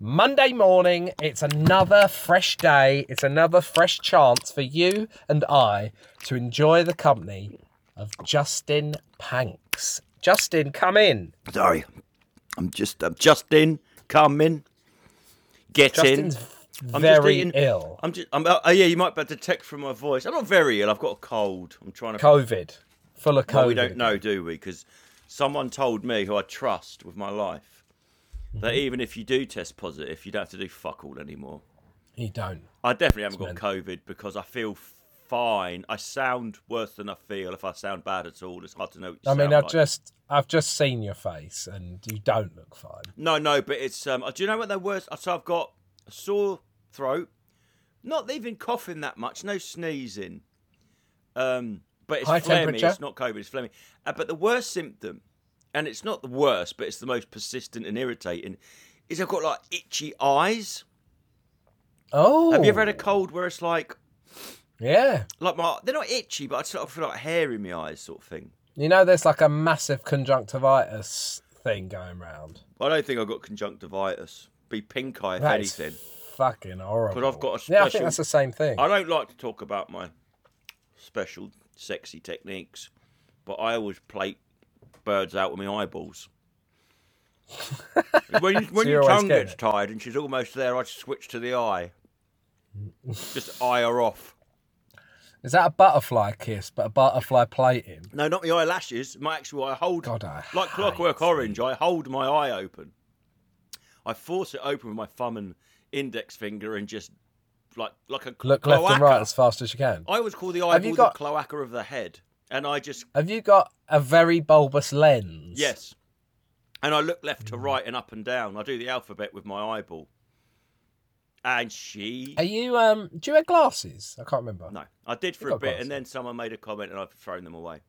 Monday morning, it's another fresh day. It's another fresh chance for you and I to enjoy the company of Justin Panks. Justin, come in. Sorry, I'm just I'm just in. Come in. Get Justin's in. I'm just very eating- ill. I'm just. I'm. Oh yeah, you might be able to detect from my voice. I'm not very ill. I've got a cold. I'm trying to. COVID. Full of COVID. Well, we don't know, do we? Because someone told me who I trust with my life that Mm-hmm. even if you do test positive, you don't have to do fuck all anymore. You don't. I definitely haven't got It's COVID because I feel fine. I sound worse than I feel. If I sound bad at all, it's hard to know. I mean, I've like. just I've just seen your face, and you don't look fine. No, no, but it's um. Do you know what the worst? So I've got a sore throat, not even coughing that much, no sneezing. Um, but it's High phlegmy. It's not COVID. It's phlegmy. Uh, but the worst symptom, and it's not the worst, but it's the most persistent and irritating, is I've got like itchy eyes. Oh, Have you ever had a cold where it's like, Yeah. like my they're not itchy, but I sort of feel like hair in my eyes, sort of thing. You know, there's like a massive conjunctivitis thing going round. I don't think I've got conjunctivitis. Be pink eye if That anything. fucking horrible. But I've got a special. Yeah, I think that's the same thing. I don't like to talk about my special sexy techniques, but I always plate birds out with my eyeballs. when you, when So your tongue gets tired and she's almost there, I switch to the eye. Just eye her off. Is that a butterfly kiss, but a butterfly plating? No, not the eyelashes. My actual I hold God, I like Clockwork Orange. I hold my eye open. I force it open with my thumb and index finger and just like like a Look left and right as fast as you can. I always call the eyeball got- the cloaca of the head, and I just Have you got a very bulbous lens? yes, and I look left to right and up and down. I do the alphabet with my eyeball, and she Are you um? Do you wear glasses? I can't remember. no, I did for You a bit, glasses. and then someone made a comment, and I've thrown them away.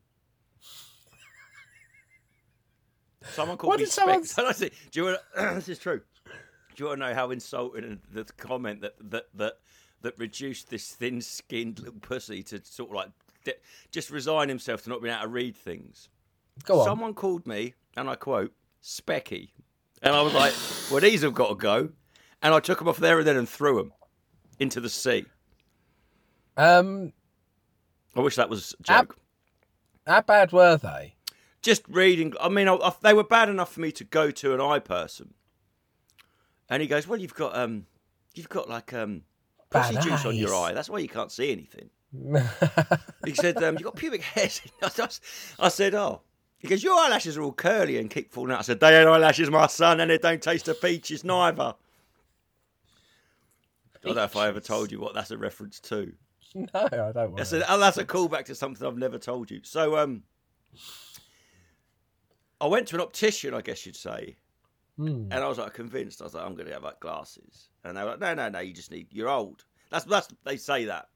Someone called What me did someone. And I said, "Do you want? To, this is true. Do you want to know how insulting the comment that that that that reduced this thin-skinned little pussy to sort of like just resign himself to not being able to read things? Go on. Someone called me, and I quote, "specky," and I was like, "Well, these have got to go," and I took them off there and then and threw them into the sea. Um, I wish that was a joke. how bad were they? just reading. I mean, I, I, they were bad enough for me to go to an eye person. And he goes, "Well, you've got um, you've got like um, pussy juice on your eye. That's why you can't see anything." He said, um, "You've got pubic hairs." I said, "Oh." He goes, "Your eyelashes are all curly and keep falling out." I said, "They ain't eyelashes, my son, and they don't taste of peaches neither." I don't know if I ever told you what that's a reference to. no, I don't want That's a, oh, that's a callback to something I've never told you. So, um, I went to an optician, I guess you'd say, Hmm. and I was like convinced. I was like, I'm going to have like glasses, and they were like, No, no, no, you just need. You're old. That's that's they say that.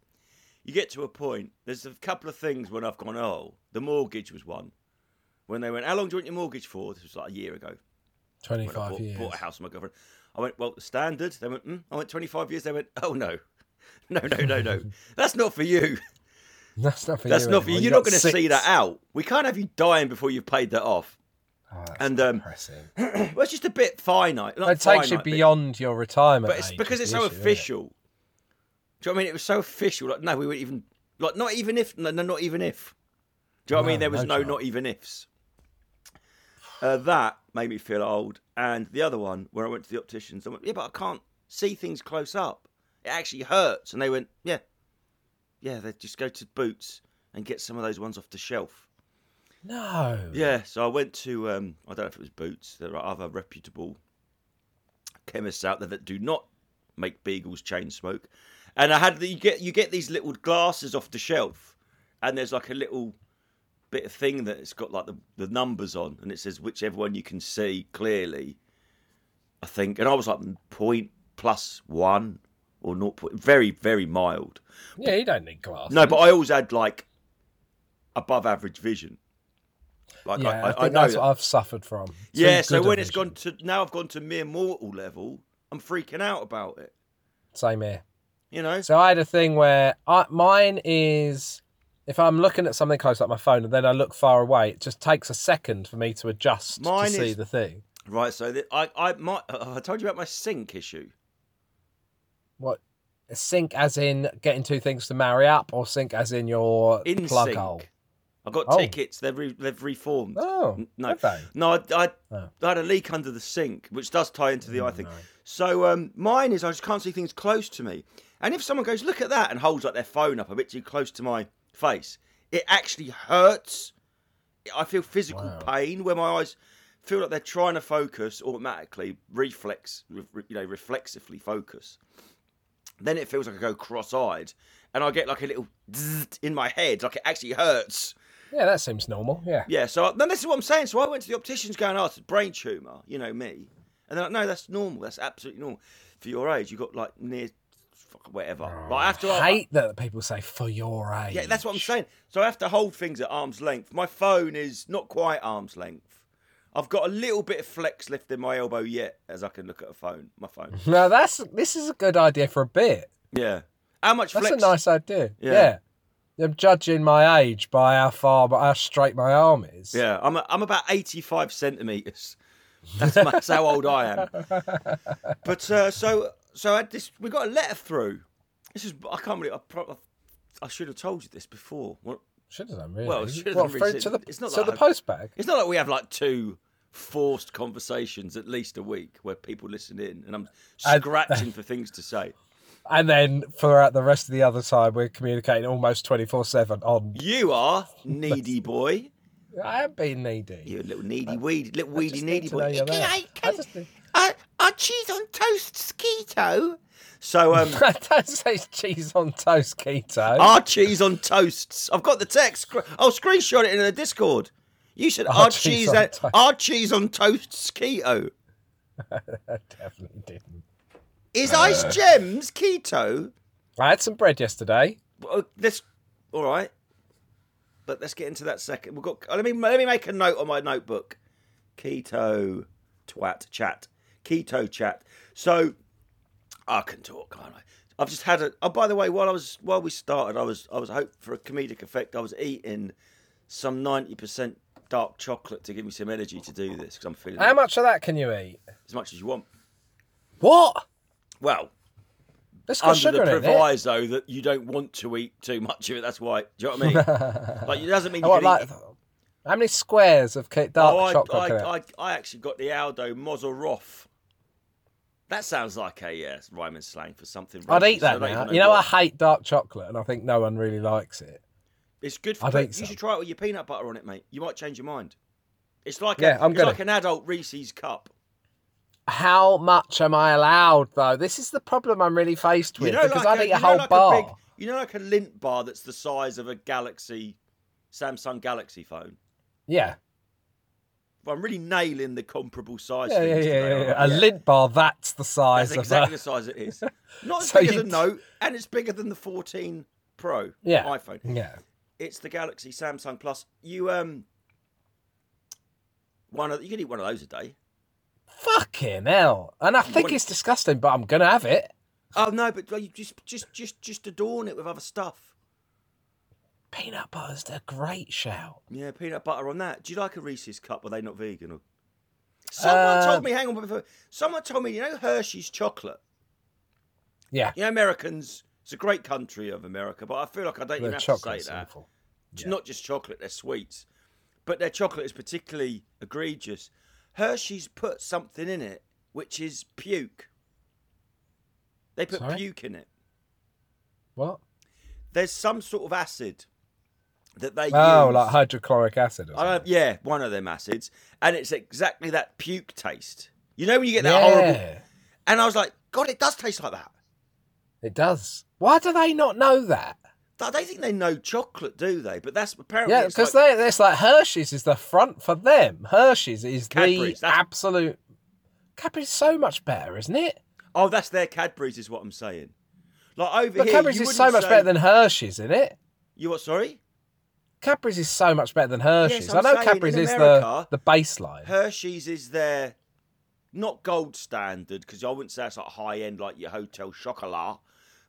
You get to a point. There's a couple of things when I've gone. Oh, the mortgage was one. When they went, how long do you want your mortgage for? This was like a year ago. When I Twenty-five bought, years. bought a house with my girlfriend. I went, well, the standard. They went, mm. I went 25 years. They went, oh no, no, no, no, no. That's not for you. That's not for That's you. not for you. You're not going to see that out. We can't have you dying before you've paid that off. Oh, that's And, um. Well, it's just a bit finite. Not it takes you finite, but- beyond your retirement. but it's age because it's so issue, it? Do you know what I mean? It was so official. Like, no, we weren't even like not even if no, no not even if. Do you know what I mean? There was no no, not even ifs. Uh, that made me feel old. And the other one, where I went to the opticians, I went, yeah, but I can't see things close up. It actually hurts. And they went, yeah, yeah. They just go to Boots and get some of those ones off the shelf. No. Yeah, so I went to um, I don't know if it was Boots. There are other reputable chemists out there that do not make beagles chain smoke. And I had the, you get you get these little glasses off the shelf, and there's like a little bit of thing that it's got like the, the numbers on, and it says whichever one you can see clearly. I think, and I was like mm, point plus one or not, point, very very mild. Yeah, you don't need glasses. No, but I always had like above average vision. Like yeah, I, I, I, think I know that's that. what I've suffered from. Too Yeah, so when it's vision. gone to now, I've gone to mere mortal level. I'm freaking out about it. Same here. You know, So I had a thing where I, mine is if I'm looking at something close like my phone and then I look far away, it just takes a second for me to adjust Mine to see is- the thing. Right, so the, I I might I told you about my sink issue. What? Sync as in getting two things to marry up, or sync as in your In plug sync. hole? I got Oh. tickets. They've re, they've reformed. Oh, no. No, I, I, Oh. I had a leak under the sink, which does tie into the eye thing. no. So um, mine is I just can't see things close to me. And if someone goes, look at that, and holds like their phone up a bit too close to my face, it actually hurts. I feel physical Wow. pain where my eyes feel like they're trying to focus automatically, reflex, re- you know, reflexively focus. Then it feels like I go cross-eyed, and I get like a little in my head, like it actually hurts. Yeah, that seems normal. Yeah. Yeah, so then this is what I'm saying. So I went to the opticians going, oh, it's a brain tumour, you know, me. And they're like, no, that's normal. That's absolutely normal. For your age, you've got like near, whatever. But I have to. I hate that people say for your age. yeah, that's what I'm saying. So I have to hold things at arm's length. My phone is not quite arm's length. I've got a little bit of flex left in my elbow yet, as I can look at a phone, my phone. No, that's this is a good idea for a bit. Yeah. How much That's flex? a nice idea. Yeah. Yeah. I'm judging my age by how far, but how straight my arm is. Yeah, I'm a, I'm about 85 centimeters. That's, my, that's how old I am. But uh, so so I this. We got a letter through. This is I can't believe I, pro- I should have told you this before. Well, Should have done really. Well, should have What, done really. to the It's not to like the I- post bag. it's not like we have like two forced conversations at least a week where people listen in and I'm And- scratching for things to say. And then for the rest of the other time, we're communicating almost 24 7 on. You are needy boy. I have been needy. You're a little needy weedy, little I weedy needy boy. know you're. Can I- I just I, I cheese on toast keto. So um, Don't say cheese on toast keto. Our cheese on toasts. I've got the text. I'll screenshot it in the Discord. You said Our our cheese cheese, on toast. our cheese on toasts keto. I definitely didn't. Is Uh. ice gems keto? I had some bread yesterday. Well, let's. All right, but let's get into that second. We've got. Let me let me make a note on my notebook. Keto twat chat. Keto chat. So I can talk, can't I? I've just had a. Oh, by the way, while I was while we started, I was I was hoping for a comedic effect. I was eating some ninety percent dark chocolate to give me some energy to do this because I'm feeling How much of that can you eat? as much as you want. What? Well, got under sugar the in it. that you don't want to eat too much of it. That's why. Do you know what I mean? like it doesn't mean you can like, eat. how many squares of dark Oh, I, chocolate? I, I, I actually got the Aldo Mozzarella. That sounds like a yeah, rhyming slang for something. I'd eat that I. You know, I hate dark chocolate, and I think no one really likes it. It's good for. I'd pe- you should try it with your peanut butter on it, mate. You might change your mind. It's like Yeah, a, I'm it's gonna. like an adult Reese's cup. How much am I allowed, though? This is the problem I'm really faced with You know, because like I'd a, eat a know whole like bar. A big, you know, like a Lindt bar that's the size of a Galaxy, Samsung Galaxy phone. Yeah, I'm really nailing the comparable size. yeah, yeah, yeah, yeah, aren't yeah. I? A Lindt bar that's the size That's exactly the size it is. Not as big as a Note, and it's bigger than the 14 Pro Yeah. iPhone. Yeah. It's the Galaxy Samsung Plus. You um, one of you can eat one of those a day. Fucking hell. And I think it's disgusting, but I'm going to have it. Oh no, but you just just just just adorn it with other stuff. Peanut butter's a great shout. Yeah, peanut butter on that. Do you like a Reese's cup? Are they not vegan? Or... Someone Uh, told me. Hang on, before, someone told me. You know Hershey's chocolate. Yeah. You know Americans. It's a great country of America, but I feel like I don't The even have to say that. awful. It's not just chocolate; they're sweets, but their chocolate is particularly egregious. Hershey's put something in it which is puke. They put Sorry? puke in it. What? There's some sort of acid that they Oh, use. like hydrochloric acid or I don't, yeah, one of them acids, and it's exactly that puke taste. You know when you get that horrible, and I was like, God, it does taste like that. it does. Why do they not know that? I don't think they know chocolate, do they? But that's apparently Yeah, because like, they it's like Hershey's is the front for them. Hershey's is Cadbury's, the that's- absolute. Cadbury's so much better, isn't it? oh, that's their Cadbury's, is what I'm saying. Like over But here, Cadbury's is so much say- better than Hershey's, isn't it? you. What? Sorry, Cadbury's is so much better than Hershey's. Yes, I know saying, Cadbury's in is the the baseline. Hershey's is their not gold standard because I wouldn't say it's like high end like your hotel chocolat,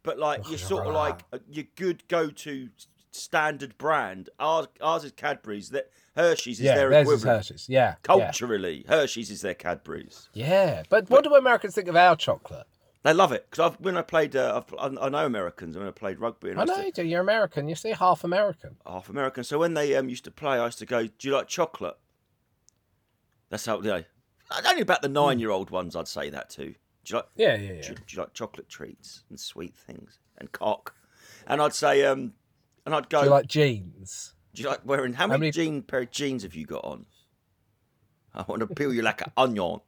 but like oh, you're sort of like your good go to standard brand. Ours, ours is Cadbury's. That Hershey's is yeah, their theirs is equivalent. Hershey's. Yeah, yeah. Culturally, Hershey's is their Cadbury's. Yeah, but what do Americans think of our chocolate? They love it because when I played, uh, I've, I know Americans. When I played rugby, and I, I know to- you do. You're American. You see half American. half American. So when they um, used to play, I used to go, "Do you like chocolate?" That's how they. Only about the nine-year-old ones, I'd say that to. Do you like? Yeah, yeah, Do, yeah. you, do you like chocolate treats and sweet things and cock? And I'd say, um, and I'd go, Do you like jeans? Do you like wearing? How many, many- jean pair of jeans have you got on? I want to peel you like an onion,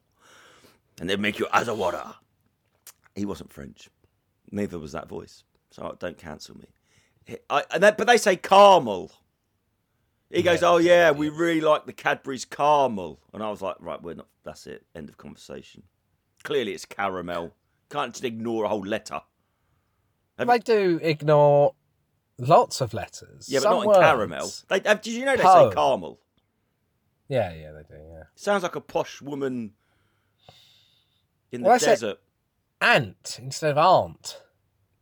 and then make you as a water. He wasn't French. Neither was that voice. So oh, don't cancel me. I, and that, but they say caramel. He goes, Yeah, "Oh yeah, we really like the Cadbury's caramel," and I was like, "Right, we're not. That's it. End of conversation." Clearly, it's caramel. Can't just ignore a whole letter. Have They do ignore lots of letters. Yeah, but Some not in caramel. They, did you know they say caramel? Yeah, yeah, they do. Yeah. Sounds like a posh woman in the Well, desert. Ant instead of aunt.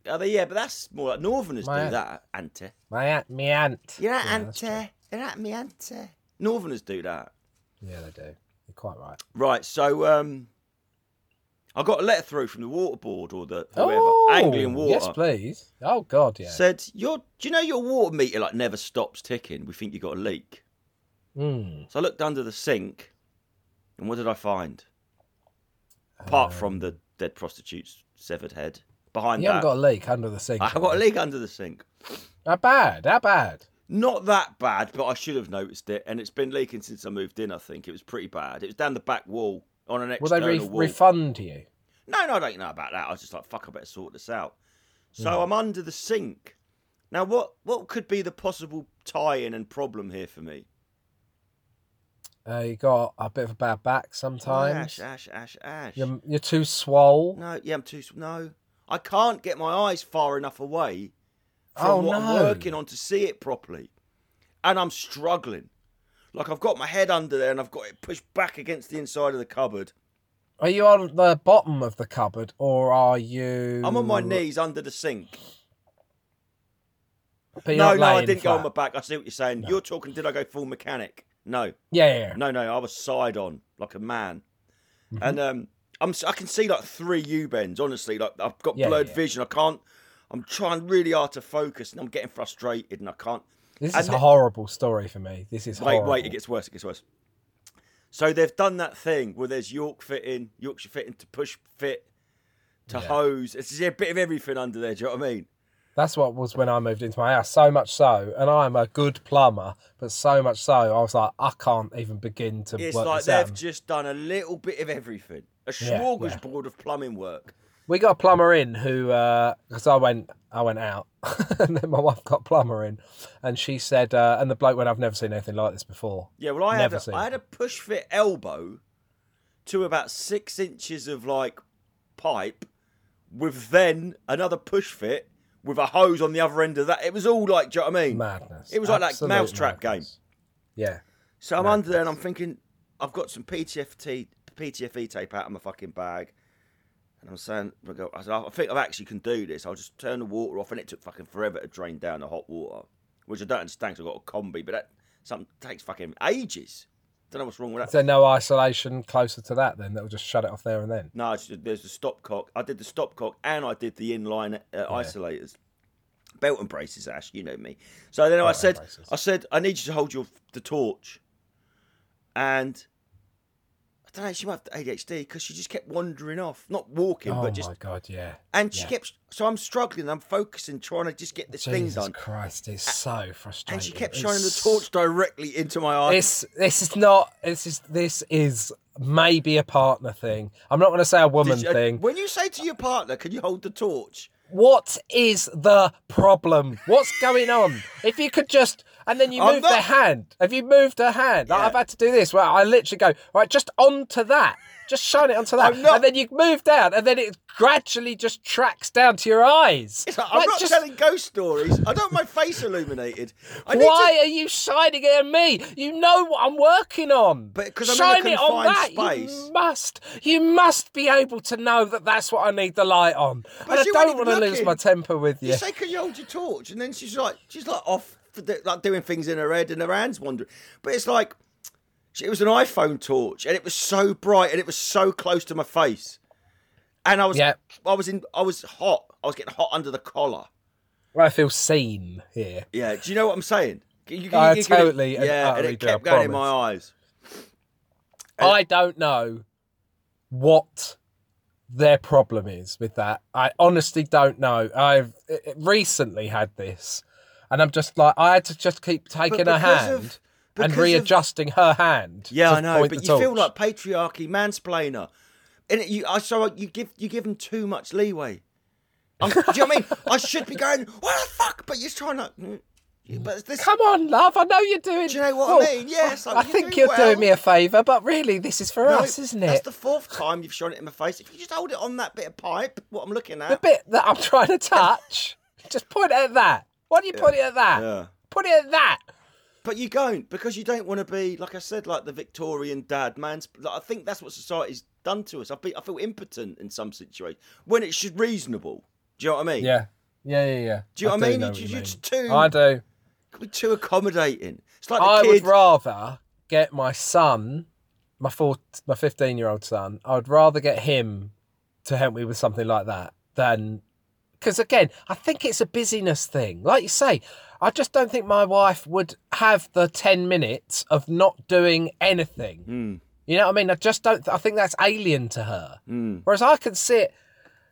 Are they? Yeah, but that's more like Northerners My do aunt. that. Auntie. My aunt, me aunt. You're not Yeah, auntie. You're not me auntie. Northerners do that. Yeah, they do. You're quite right. Right, so um, I got a letter through from the water board or the whoever, oh, Anglian Water. Yes, please. Oh God, yeah. Said, your, do you know your water meter like never stops ticking? We think you got a leak. Mm. So I looked under the sink, and what did I find? Apart Um, from the dead prostitute's severed head, behind you that, haven't got a leak under the sink. I have got a leak under the sink. How bad? How bad? Not that bad, but I should have noticed it, and it's been leaking since I moved in. I think it was pretty bad. It was down the back wall on an Will external they re- wall. refund you? No, no, I don't know about that. I was just like, fuck, I better sort this out. So Hmm. I'm under the sink. Now, what what could be the possible tie-in and problem here for me? Uh, you got a bit of a bad back sometimes. Ash, ash, ash, ash. You're, you're too swole. No, yeah, I'm too. No, I can't get my eyes far enough away from Oh, what I'm working on to see it properly, and I'm struggling. Like I've got my head under there and I've got it pushed back against the inside of the cupboard. Are you on the bottom of the cupboard or are you? I'm on my knees under the sink. No, no, I didn't go on my back. I see what you're saying. You're talking. Did I go full mechanic? No. Yeah, yeah. yeah. No, no, I was side on like a man, Mm-hmm. and um, I'm I can see like three U bends. Honestly, like I've got Yeah, blurred yeah. vision. I can't. I'm trying really hard to focus, and I'm getting frustrated, and I can't. This And is a horrible story for me. This is Wait, horrible. wait, it gets worse. It gets worse. So they've done that thing where there's York fitting, Yorkshire fitting to push fit, to hose. It's a bit of everything under there. Do you know what I mean? That's what was when I moved into my house. So much so, and I'm a good plumber, but so much so, I was like, I can't even begin to It's like they've just done a little bit of everything. A Yeah, yeah. of plumbing work. We got a plumber in who, because I went, I went out, and then my wife got a plumber in, and she said, uh, and the bloke went, I've never seen anything like this before. Yeah, well, I had, Never a, seen I had a push fit elbow to about six inches of like pipe, with then another push fit with a hose on the other end of that. It was all like, do you know what I mean? Madness. It was like that mousetrap game. Yeah. So I'm under there and I'm thinking, I've got some PTFT, PTFE tape out of my fucking bag. And I'm saying, I said, I think I actually can do this. I'll just turn the water off. And it took fucking forever to drain down the hot water, which I don't understand 'cause I've got a combi, but that something takes fucking ages. Don't know what's wrong with that. Is there no isolation closer to that then? That'll just shut it off there and then. No, there's the stopcock. I did the stopcock and I did the inline uh, isolators. Belt and braces, Ash. You know me. So then I Belt and said. I said, I need you to hold your the torch. And I don't know. She might have ADHD because she just kept wandering off, not walking, Oh but just. Oh my god, yeah. And she yeah. kept. So I'm struggling. I'm focusing, trying to just get this thing Jesus done. Christ, it's so frustrating. And she kept It's shining the torch directly into my eyes. This this is not this is this is maybe a partner thing. I'm not going to say a woman you- uh, thing. When you say to your partner, "Can you hold the torch?" What is the problem? What's going on? If you could just and then you I'm move not- their hand. Have you moved her hand? Like, Yeah. I've had to do this where I literally go right just onto that. Just shine it onto that, not- and then you move down, and then it gradually just tracks down to your eyes. Like, I'm Like, not just- telling ghost stories. I don't want my face illuminated. Why to- are you shining it at me? You know what I'm working on. But because I'm in a Shine it on that. confined You must. You must be able to know that that's what I need the light on. and I don't want to lose my temper with you. You say, "Can you hold your torch?" And then she's like, she's like off like doing things in her head and her hands wandering. But it's like it was an iPhone torch, and it was so bright, and it was so close to my face, and I was, Yeah. I was in, I was hot. I was getting hot under the collar. Right, I feel seen here. Yeah, do you know what I'm saying? You- you- I you totally and yeah, and it do, kept going in my eyes. Uh, I don't know what their problem is with that. I honestly don't know. I've recently had this, and I'm just like I had to just keep taking her hand of- and readjusting of- her hand. Yeah, I know, but you feel like patriarchy, mansplainer, and it, you, I so you give you give them too much leeway. I'm, do you know what I mean? I should be going, what the fuck? But you're trying to. But this, Come on, love. I know you're doing. Do you know what I mean? Yes, I, like, I you're think doing you're well. doing me a favour, but really, this is for No, us, isn't it? That's the fourth time you've shown it in my face. If you just hold it on that bit of pipe, what I'm looking at, The bit that I'm trying to touch. just point it at that. Why do you put it at that? Yeah. Put it at that. But you don't because you don't want to be, like I said, like the Victorian dad man. Like, I think that's what society's done to us. I feel, I feel impotent in some situations when it should reasonable. Do you know what I mean? Yeah. Yeah, yeah, yeah. Do you know what I mean? know You- what you're just too- I do. We're too accommodating. It's like the I kid. would rather get my son, my four, my fifteen-year-old son. I would rather get him to help me with something like that than because again, I think it's a busyness thing. Like you say, I just don't think my wife would have the ten minutes of not doing anything. Mm, You know what I mean? I just don't. I think that's alien to her. mm. Whereas I can sit,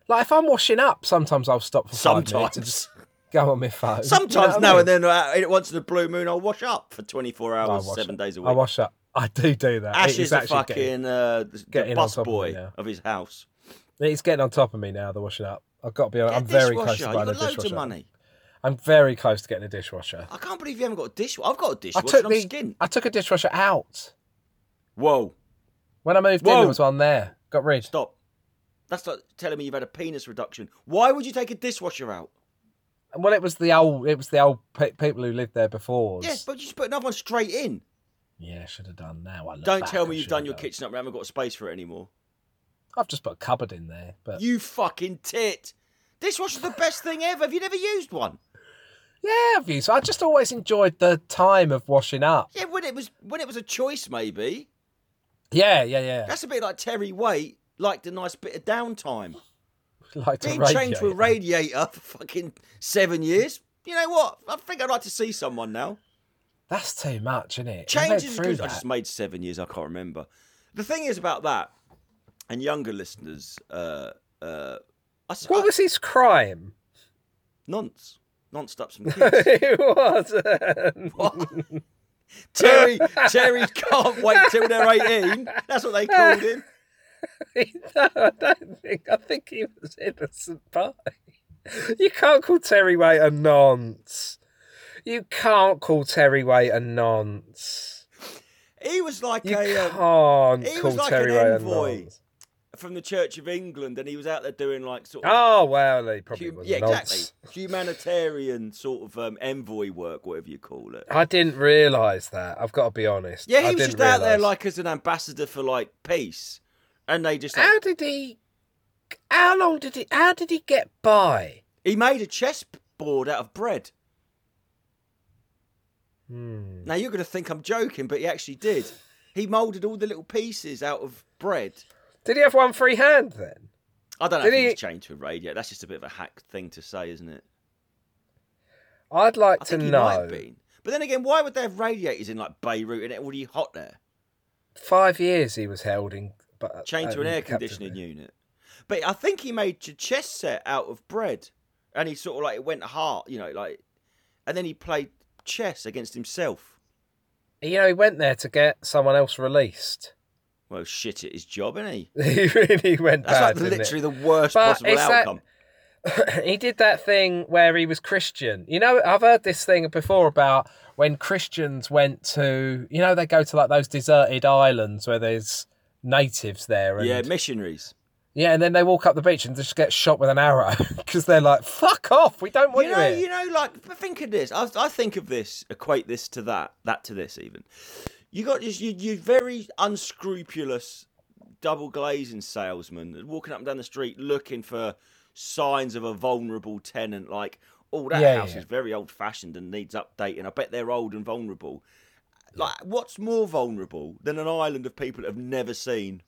like if I'm washing up, sometimes I'll stop for five minutes Sometimes. go on my phone. You know Sometimes I now mean? and then, uh, once in a blue moon, I'll wash up for 24 hours, seven up. days a week. I wash up. I do do that. Ash is the actually fucking getting- uh, getting the bus top of boy of his house. He's getting on top of me now. The washing up. I've got to be honest. I'm very close to You've buying a dishwasher. of money. I'm very close to getting a dishwasher. I can't believe you haven't got a dishwasher. I've got a I dishwasher. took and I'm the skint. I took a dishwasher out Whoa, when I moved in. Whoa. There was one there. Got rid. stop. That's like telling me you've had a penis reduction. Why would you take a dishwasher out? Well, it was the old. It was the old pe- people who lived there before. Yeah, but you just put another one straight in. yeah, should have done. Now I look Don't back, tell I me you've should done have your kitchen up and haven't got space for it anymore. I've just put a cupboard in there, but You fucking tit. Dishwasher's the best thing ever. Have you never used one? yeah, I've used. I just always enjoyed the time of washing up. Yeah, when it was when it was a choice, maybe. Yeah, yeah, yeah. That's a bit like Terry Waite liked a nice bit of downtime. like Being chained to a radiator for fucking seven years. You know what? I think I'd like to see someone now. That's too much, isn't it? Change Change is good. I just made seven years. I can't remember. The thing is about that, and younger listeners, uh, uh, I, What I- was his crime? nonce, nonce up some kids. it was. What? Terry, Terry can't wait till they're eighteen. That's what they called him. no, I don't think. I think he was innocent pie. You can't call Terry Waite a nonce. You can't call Terry Waite a nonce. He was like You a um, can't he call was like Terry an Waite a nonce. From the Church of England, and he was out there doing like sort of Oh well, he probably hum- was yeah, exactly humanitarian sort of um, envoy work, whatever you call it. I didn't realise that. I've got to be honest. Yeah, I he was didn't just out there like as an ambassador for like peace, and they just like, How did he? How long did he? How did he get by? he made a chessboard out of bread. Hmm. Now you're going to think I'm joking, but he actually did. He moulded all the little pieces out of bread. Did he have one free hand then? I don't know Did if he he- was chained to a radio. That's just a bit of a hack thing to say, isn't it? I'd like I to think he might know. have been. But then again, why would they have radiators in like Beirut and it already hot there? Five years he was held in. But, Chained to an um, air conditioning unit. But I think he made a chess set out of bread, and he sort of like it went hard, you know, like, and then he played chess against himself. You know, he went there to get someone else released. Well, shit at his job, isn't he? He really went That's bad. like literally the worst But possible it's that- outcome. he did that thing where he was Christian. You know, I've heard this thing before about when Christians went to, you know, they go to like those deserted islands where there's natives there. And, Yeah, missionaries. yeah, and then they walk up the beach and just get shot with an arrow because they're like, "Fuck off, we don't want You you, know, here." you know, like think of this. I, I think of this, equate this to that, that to this even. You got this, you, you very unscrupulous double glazing salesman walking up and down the street looking for signs of a vulnerable tenant. Like, oh, that Yeah, house yeah. is very old fashioned and needs updating. I bet they're old and vulnerable. Like, what's more vulnerable than an island of people that have never seen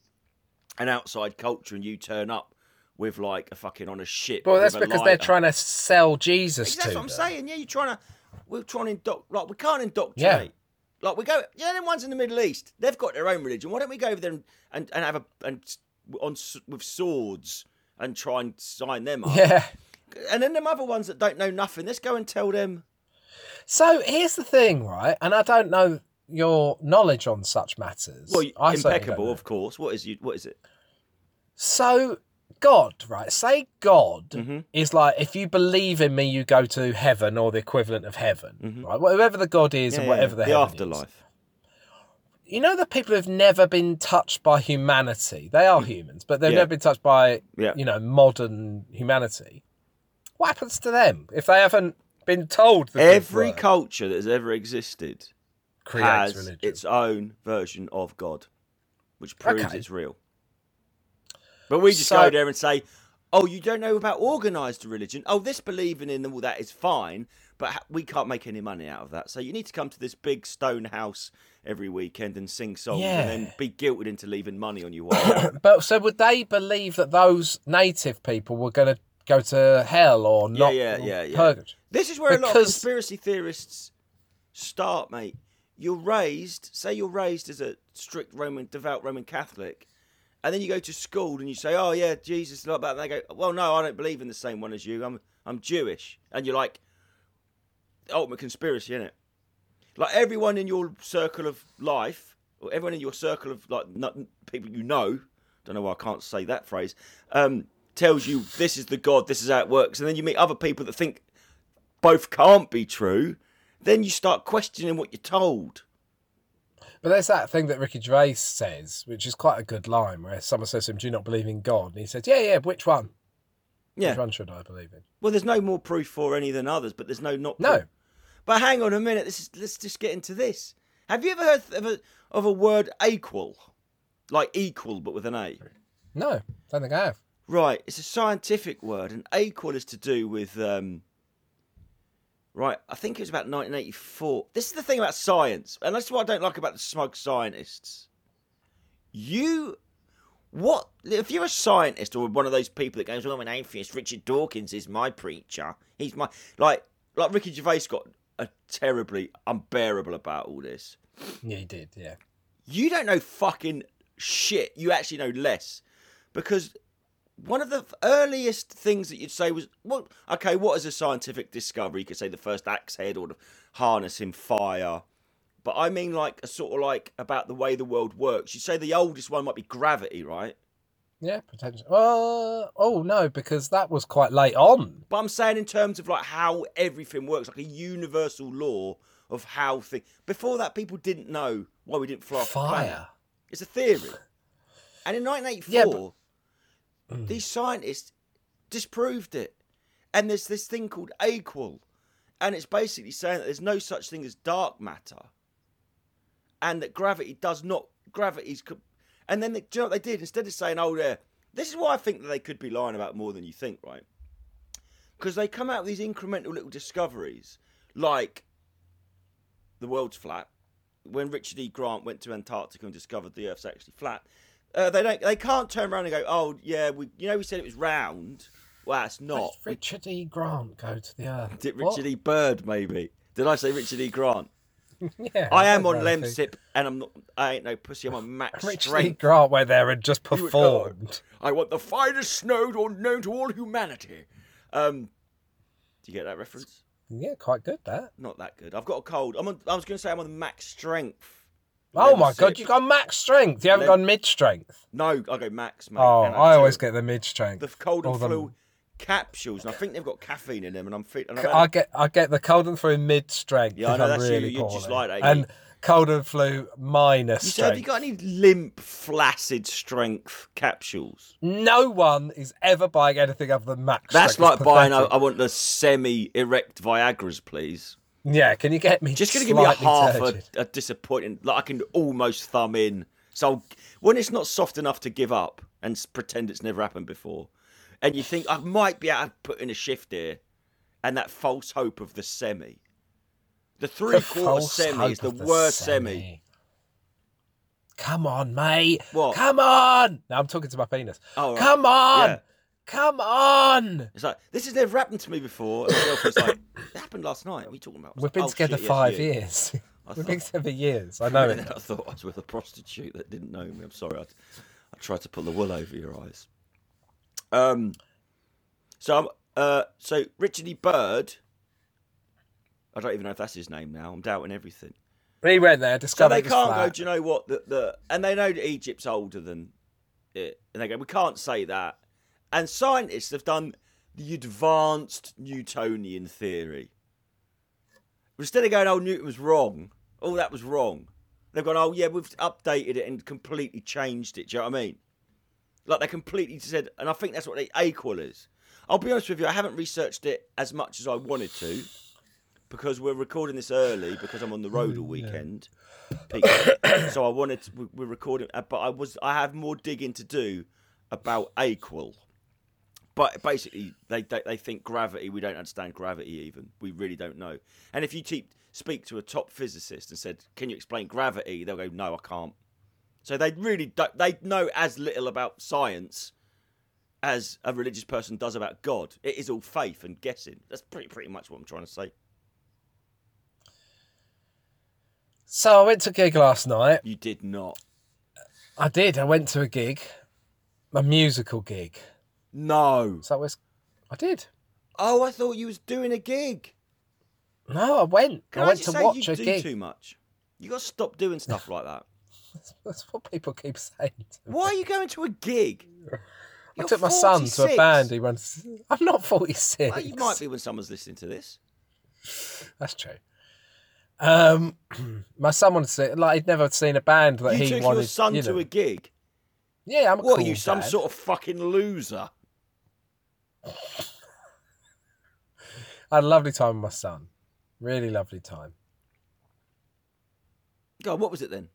an outside culture and you turn up with like a fucking on a ship? Well, that's because they're trying to sell Jesus That's to what I'm saying. Yeah, you're trying to. We're trying to indoc. Like we can't indoctrinate. Like we go. Yeah, them ones in the Middle East, they've got their own religion. Why don't we go over there and and, and have a and on with swords and try and sign them up? Yeah. And then them other ones that don't know nothing, let's go and tell them. So here's the thing, right? And I don't know your knowledge on such matters. Well, I impeccable, of course. What is you? What is it? So God, right? Say God Mhm. is like if you believe in me, you go to heaven or the equivalent of heaven, right? Whatever the God is Mm-hmm. Yeah, and yeah, whatever the, the heaven is. afterlife. You know the people who've never been touched by humanity. They are humans, but they've Mm. Yeah. never been touched by Yeah. you know modern humanity. What happens to them if they haven't been told the Every culture that has ever existed creates has religion? its own version of God, which proves Okay. it's real. But we just So- go there and say, "Oh, you don't know about organised religion? Oh, this believing in all that is fine, but we can't make any money out of that. So you need to come to this big stone house every weekend and sing songs, Yeah. and then be guilted into leaving money on your way." But so would they believe that those native people were going to go to hell or not? yeah, yeah, yeah. Purgatory? This is where a lot of conspiracy theorists start, mate. You're raised, say you're raised as a strict Roman, devout Roman Catholic, and then you go to school and you say, "Oh yeah, Jesus like that." And they go, "Well, no, I don't believe in the same one as you. I'm I'm Jewish," and you're like, ultimate conspiracy, innit? Like everyone in your circle of life, or everyone in your circle of like not, people you know, don't know why I can't say that phrase, um, tells you this is the God, this is how it works, and then you meet other people that think both can't be true. Then you start questioning what you're told. But there's that thing that Ricky Gervais says, which is quite a good line, where someone says to him, "Do you not believe in God?" And he says, "Yeah, yeah. Which one? Which one should I believe in?" Well, there's no more proof for any than others, but there's no not. No. But hang on a minute. This is, let's just get into this. Have you ever heard of a, of a word equal, like equal but with an A? No, don't think I have. Right, it's a scientific word, and equal is to do with. Um, right, I think it was about 1984. This is the thing about science, and that's what I don't like about the smug scientists. You, what if you're a scientist or one of those people that goes, "Well, I'm an atheist. Richard Dawkins is my preacher. He's my like like Ricky Gervais got a terribly unbearable about all this." Yeah, he did. Yeah. you don't know fucking shit. You actually know less because one of the earliest things that you'd say was, well, okay, what is a scientific discovery? You could say the first axe head or the harness in fire. But I mean, like, a sort of like about the way the world works. You say the oldest one might be gravity, right? Yeah, potentially. Uh, oh no, because that was quite late on. But I'm saying in terms of like how everything works, like a universal law of how things. Before that, people didn't know why we didn't fly off. Fire. It's a theory. And in 1984, Yeah, but- Mm. these scientists disproved it. And there's this thing called equal. And it's basically saying that there's no such thing as dark matter. And that gravity does not. Gravity's. co- And then, they, do you know what they did? Instead of saying, oh, there. This is why I think that they could be lying about more than you think, right? Because they come out with these incremental little discoveries, like the world's flat. When Richard E. Grant went to Antarctica and discovered the Earth's actually flat, uh, they don't. They can't turn around and go, "Oh, yeah, we, you know, we said it was round. Well, it's not." did Richard E. Grant go to the Earth? Did What? Richard E. Byrd maybe? Did I say Richard E. Grant? Yeah, I am on know if he- Lemsip, and I'm not. I ain't no pussy. I'm on max strength. Richard E. Grant went there and just performed. I want the finest snow known to all humanity. Um, do you get that reference? Yeah, quite good that. Not that good. I've got a cold. I'm on, I was going to say I'm on max strength. Oh my Lemsip. god, you've got max strength. You haven't Lem- gone mid strength. No, I go max, mate. Oh, and I always get the mid strength. the cold and the- flu capsules, and I think they've got caffeine in them, and I'm fit. And I've I get I get the cold and flu mid strength. Yeah, I if know, I'm that's you, really you're just poorly. like that, And cold and flu minus you said, have you strength. got any limp, flaccid strength capsules? No one is ever buying anything other than max. That's strength. like It's buying. I, pathetic. I want the semi-erect Viagra's, please. Yeah, can you get me Just going to give me a half a, a disappointing. Like I can almost thumb in. So when it's not soft enough to give up and pretend it's never happened before, and you think I might be able to put in a shift here, and that false hope of the semi. The three quarter semi is the of worst semi. Come on, mate. What? Come on. Now I'm talking to my penis. Oh, right. Come on. Yeah. Come on. It's like this has never happened to me before. And my girlfriend's like, it happened last night. What are you talking about? We've been "Oh, together shit, yes, five you." years. I We've been together years. I know it. I thought I was with a prostitute that didn't know me. I'm sorry. I, I tried to pull the wool over your eyes. Um. So I'm. Uh. So Richard E. Byrd. I don't even know if that's his name now. I'm doubting everything. We went there, So they can't go. Do you know what? The, the and they know that Egypt's older than it, and they go, we can't say that. And scientists have done the advanced Newtonian theory. Instead of going, oh, Newton was wrong, oh, that was wrong, they've gone, oh, yeah, we've updated it and completely changed it. Do you know what I mean? Like they completely said, and I think that's what the equal is. I'll be honest with you, I haven't researched it as much as I wanted to because we're recording this early because I'm on the road all weekend. Pete. so I wanted to, we- we're recording, uh, but I was I have more digging to do about equal. But basically, they, they they think gravity. We don't understand gravity. Even we really don't know. And if you speak to a top physicist and said, "Can you explain gravity?" They'll go, "No, I can't." So they really don't. They know as little about science as a religious person does about God. It is all faith and guessing. That's pretty pretty much what I'm trying to say. So I went to a gig last night. You did not. I did. I went to a gig, a musical gig. No. So was. I did. Oh, I thought you was doing a gig. No, I went. Can I I, went to watch you a do gig. too much? You got to stop doing stuff like that. That's what people keep saying. To me. Why are you going to a gig? I You're took my son to a band. He runs. I'm not 46. Well, you might be when someone's listening to this. That's true. Um, my son wanted to see. Like he'd never seen a band that he wanted to you he took wanted. your son you to a gig. Yeah, I'm a What cool are you, some sort of fucking loser? I had a lovely time with my son. Really lovely time. God, what was it then?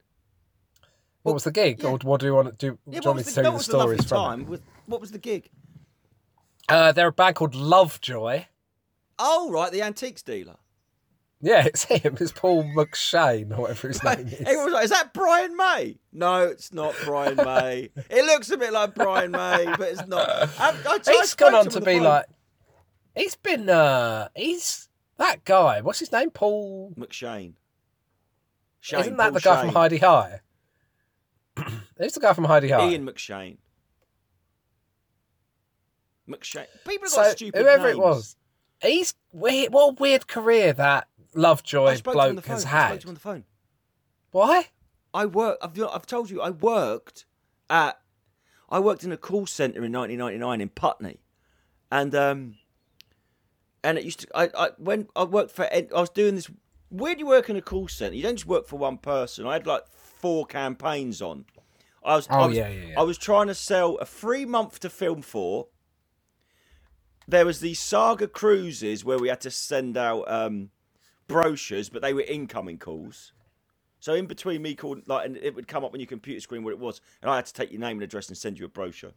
What was the gig? yeah. Or what do you want to do? Yeah, do you what want me was to the, tell you what the was the lovely stories from it? time? With, what was the gig? Uh, they're a band called Lovejoy. Oh, right, the antiques dealer. Yeah, it's him. It's Paul McShane or whatever his name is. Everyone was like, is that Brian May? No, it's not Brian May. it looks a bit like Brian May, but it's not. I, I, I He's gone on to be phone. like. He's been. uh He's that guy. What's his name? Paul. McShane. Shane, Isn't that Paul the guy from Hi-de-Hi? Who's the guy from Hi-de-Hi? Ian McShane. McShane. People have so got stupid whoever names. it was, he's weird. What a weird career that Lovejoy spoke to him on the bloke has I spoke to him on the phone. Why? I work. I've, I've told you. I worked at. I worked in a call center in 1999 in Putney, and um, and it used to. I, I when I worked for. I was doing this. Where do you work in a call center? You don't just work for one person. I had like four campaigns on. I was. I Oh, was, yeah, yeah, yeah. I was trying to sell a free month to film for. There was these saga cruises where we had to send out um, brochures, but they were incoming calls. So in between me calling, like, and it would come up on your computer screen what it was, and I had to take your name and address and send you a brochure.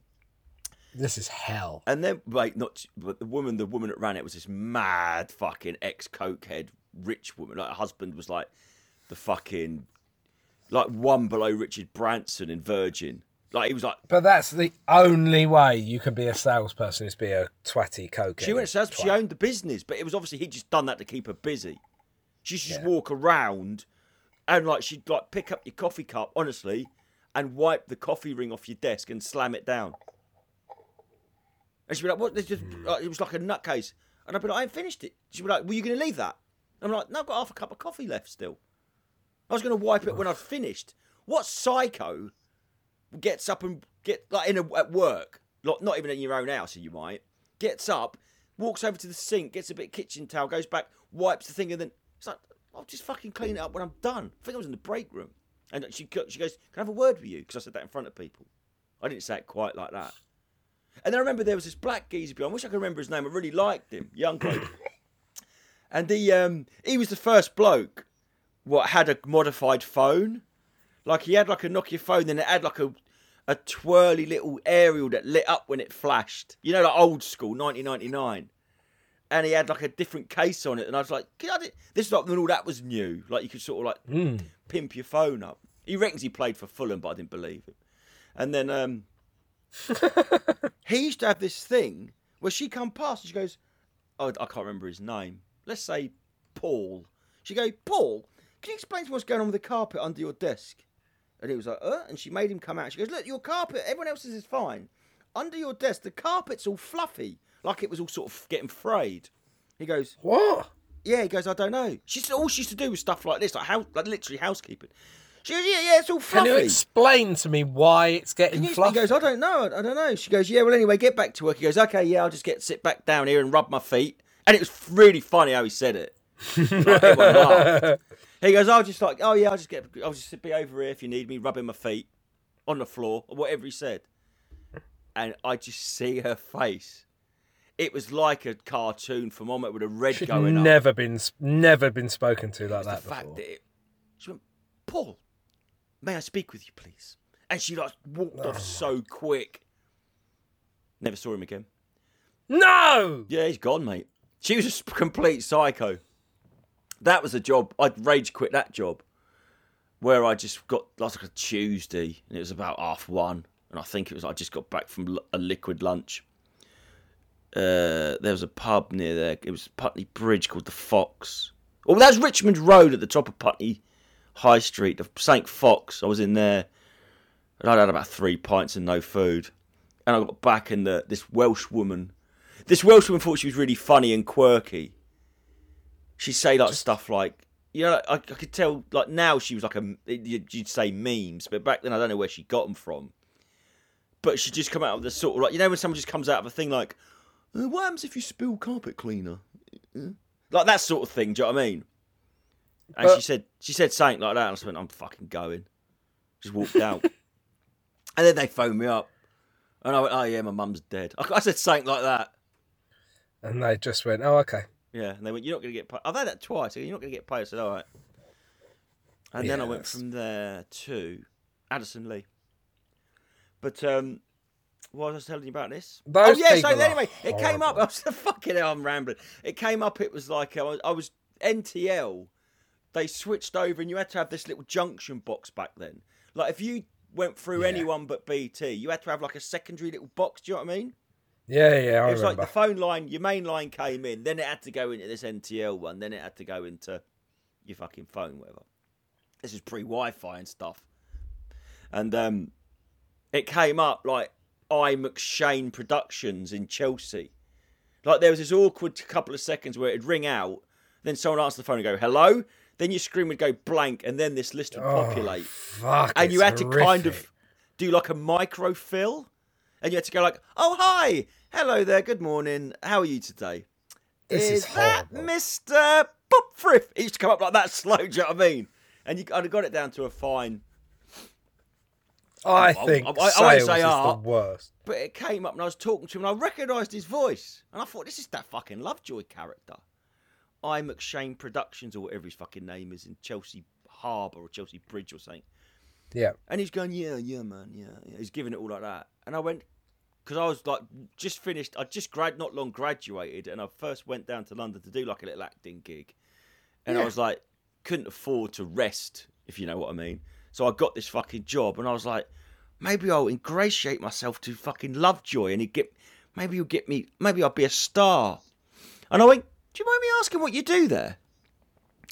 This is hell. And then, wait, not but the woman, the woman that ran it was this mad fucking ex cokehead rich woman. Like her husband was like the fucking like one below Richard Branson in Virgin. Like he was like But that's the only way you can be a salesperson is be a twatty coke. she went to she owned the business, but it was obviously he'd just done that to keep her busy. She just Yeah. walk around and like she'd like pick up your coffee cup, honestly, and wipe the coffee ring off your desk and slam it down. And she'd be like, "What?" This just hmm. like, it was like a nutcase, and I'd be like, "I ain't finished it." She'd be like, "Were you going to leave that?" I'm like, "No, I've got half a cup of coffee left still." I was going to wipe it when I'd finished. What psycho gets up and get like in a, at work, like not even in your own house, you might gets up, walks over to the sink, gets a bit of kitchen towel, goes back, wipes the thing, and then it's like, I'll just fucking clean it up when I'm done. I think I was in the break room, and she she goes, "Can I have a word with you?" Because I said that in front of people. I didn't say it quite like that. And then I remember there was this black geezer behind. I wish I could remember his name. I really liked him, young bloke. and he um he was the first bloke what had a modified phone. Like he had like a Nokia phone, then it had like a a twirly little aerial that lit up when it flashed. You know, like old school, 1999. And he had like a different case on it, and I was like, I do-" this is like when all that was new. Like you could sort of like Mm. pimp your phone up. He reckons he played for Fulham, but I didn't believe him. And then um, he used to have this thing where she come past and she goes, "Oh, I can't remember his name. Let's say Paul." She go, "Paul, can you explain to me what's going on with the carpet under your desk?" And he was like, "Uh," and she made him come out. She goes, "Look, your carpet. Everyone else's is fine. Under your desk, the carpet's all fluffy, like it was all sort of getting frayed." He goes, What? yeah, he goes, I don't know. She said all she used to do was stuff like this, like house, like literally housekeeping. She goes, yeah, yeah, it's all fluffy. Can you explain to me why it's getting Can you- fluffy? He goes, I don't know, I don't know. She goes, yeah, well, anyway, get back to work. He goes, okay, yeah, I'll just get sit back down here and rub my feet. And it was really funny how he said it. Like. He goes, I'll just like, oh yeah, I'll just get, I'll just be over here if you need me, rubbing my feet on the floor or whatever he said. And I just see her face. It was like a cartoon from Moment with a red She'd going up. never been never been spoken to like the that fact before. that it, she went, Paul, may I speak with you, please? And she like walked off oh. so quick. Never saw him again. No. Yeah, he's gone, mate. She was a complete psycho. That was a job. I'd rage quit that job, where I just got like a Tuesday, and it was about half one, and I think it was I just got back from a liquid lunch. Uh, there was a pub near there. It was Putney Bridge called the Fox. Oh, that was Richmond Road at the top of Putney High Street, the Saint Fox. I was in there, and I'd had about three pints and no food. And I got back, and the, this Welsh woman, this Welsh woman thought she was really funny and quirky. She'd say like stuff like, you know, I, I could tell like now she was like a, you'd say memes, but back then I don't know where she got them from. But she'd just come out of the sort of like, you know, when someone just comes out of a thing like, "Uh, what happens if you spill carpet cleaner? Uh, Like that sort of thing. Do you know what I mean? And she said, she said something like that, and I just went, I'm fucking going. Just walked out. and then they phoned me up, and I went, oh yeah, my mum's dead. I, I said something like that. And they just went, oh, okay. Yeah, and they went, "You're not going to get paid." I've had that twice. You're not going to get paid. I said, "All right." And then I went that's- from there to Addison Lee. But um, what was I telling you about this? Those oh yeah. So anyway, it came up. I was fucking hell. I'm rambling. It came up. It was like I was, I was NTL. They switched over, and you had to have this little junction box back then. Like if you went through Yeah. anyone but BT, you had to have like a secondary little box. Do you know what I mean? Yeah, yeah, I it was like the phone line, your main line came in, then it had to go into this NTL one, then it had to go into your fucking phone, whatever. This is pre Wi Fi and stuff. And um, it came up like I McShane Productions in Chelsea. Like there was this awkward couple of seconds where it'd ring out, then someone answered the phone and go, hello. Then your screen would go blank, and then this list would Oh, populate Fuck, and you had to kind of do like a micro fill, and you had to go like, "Oh hi, hello there, good morning, how are you today?" This is is that. Mister Frith? It used to come up like that slow. Do you know what I mean? And you of got it down to a fine, I I- think I- I won't say is art. the ah, worst. but it came up, and I was talking to him, and I recognised his voice, and I thought, "This is that fucking Lovejoy character." I McShane Productions or whatever his fucking name is in Chelsea Harbour or Chelsea Bridge or something. Yeah. And he's going, yeah, yeah, man, yeah, yeah. He's giving it all like that. And I went, because I was like, just finished, I just grad, not long graduated, and I first went down to London to do like a little acting gig. And I was like, couldn't afford to rest, if you know what I mean. So I got this fucking job, and I was like, maybe I'll ingratiate myself to fucking Lovejoy, and he get, maybe he'll get me, maybe I'll be a star. And I went, do you mind me asking what you do there?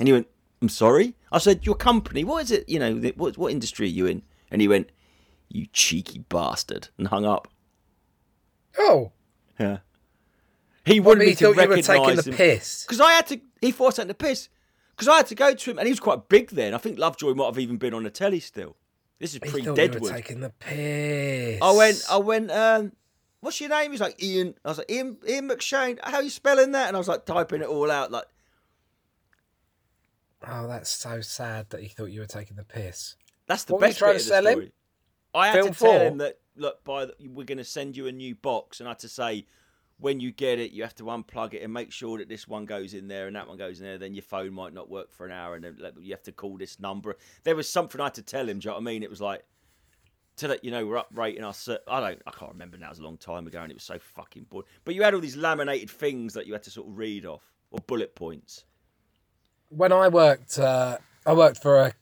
And he went, I'm sorry. I said, your company, what is it? You know, what, what industry are you in? And he went, you cheeky bastard, and hung up. Oh, Yeah. He wanted but me he to thought you were taking recognise the him. piss. Because I had to, he thought I was taking the piss. Because I had to go to him, and he was quite big then. I think Lovejoy might have even been on the telly still. This is He pre thought you were Deadwood. taking the piss. I went, I went, um, what's your name? He's like, Ian. I was like, Ian, Ian McShane. How are you spelling that? And I was like, typing it all out. Like, Oh, that's so sad that he thought you were taking the piss. That's the What were you best trying bit to of the sell him? story. I had Film to tell four? him that look, by the, we're going to send you a new box, and I had to say when you get it, you have to unplug it and make sure that this one goes in there and that one goes in there. Then your phone might not work for an hour, and then you have to call this number. There was something I had to tell him. Do you know what I mean? It was like to let you know we're uprating our. Ser- I don't. I can't remember now. It was a long time ago, and it was so fucking boring. But you had all these laminated things that you had to sort of read off or bullet points. when I worked, uh, I worked for a, a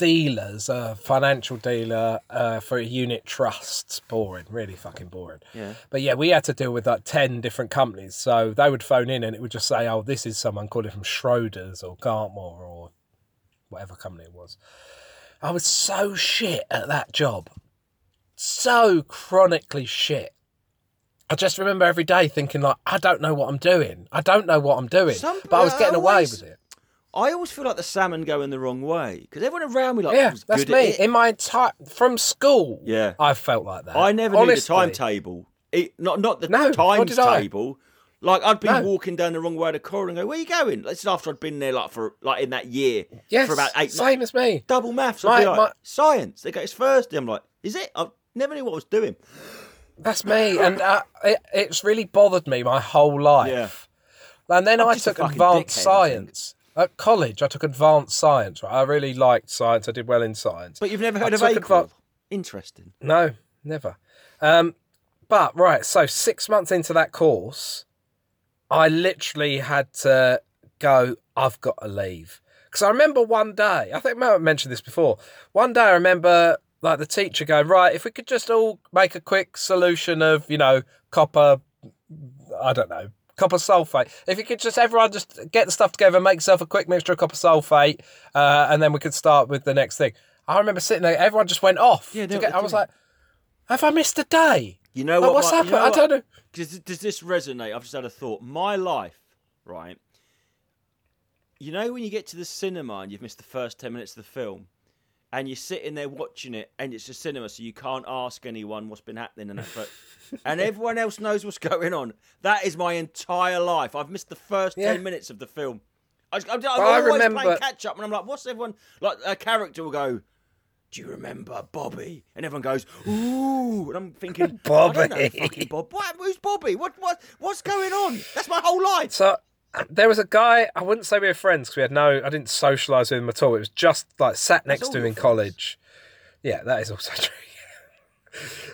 dealer's, a financial dealer uh, for a unit trust. Boring, really fucking boring. Yeah. But yeah, we had to deal with like 10 different companies. So they would phone in and it would just say, oh, this is someone calling from Schroders or Gartmore or whatever company it was. I was so shit at that job. So chronically shit. I just remember every day thinking like, I don't know what I'm doing. I don't know what I'm doing. Some- but I was getting away with it. I always feel like the salmon going the wrong way because everyone around me like Yeah, was that's good at me. In my entire from school, Yeah. I felt like that. I never Honestly. knew the timetable. It, not not the No, times I. table. Like I'd be No. walking down the wrong way of the corridor and go, "Where you going?" This is after I'd been there like for like in that year Yes, for about eight same as me. Double maths. My- I'd be like, my- science. They go, it's Thursday. I'm like, is it? I never knew what I was doing. That's me, and uh, it, it's really bothered me my whole life. Yeah. And then I just a took advanced dickhead, I science at college. I took advanced science. Right, I really liked science. I did well in science. But you've never I heard of took adva- Interesting. No, never. Um, but right, so six months into that course, I literally had to go. I've got to leave because I remember one day. I think I mentioned this before. One day, I remember like the teacher going, "Right, if we could just all make a quick solution of you know copper, I don't know." Copper sulfate. If you could just everyone just get the stuff together, make yourself a quick mixture of copper sulfate, uh, and then we could start with the next thing. I remember sitting there, everyone just went off. Yeah, they- get- I was do. like, have I missed a day? You know Like, what? what's my- you happened? know I don't know. Does, does this resonate? I've just had a thought. My life, right? You know when you get to the cinema and you've missed the first ten minutes of the film, and you're sitting there watching it, and it's a cinema, so you can't ask anyone what's been happening, and that, but, and everyone else knows what's going on. That is my entire life. I've missed the first Yeah. ten minutes of the film. I, I'm, I'm I always remember- playing catch up, and I'm like, what's everyone like? A character will go. Do you remember Bobby? And everyone goes, "Ooh!" And I'm thinking, I Bobby. fucking Bob. What? Who's Bobby? What? What? What's going on? That's my whole life. So there was a guy. I wouldn't say we were friends because we had no. I didn't socialise with him at all. It was just like sat next all to him in friends. college. Yeah, that is also true.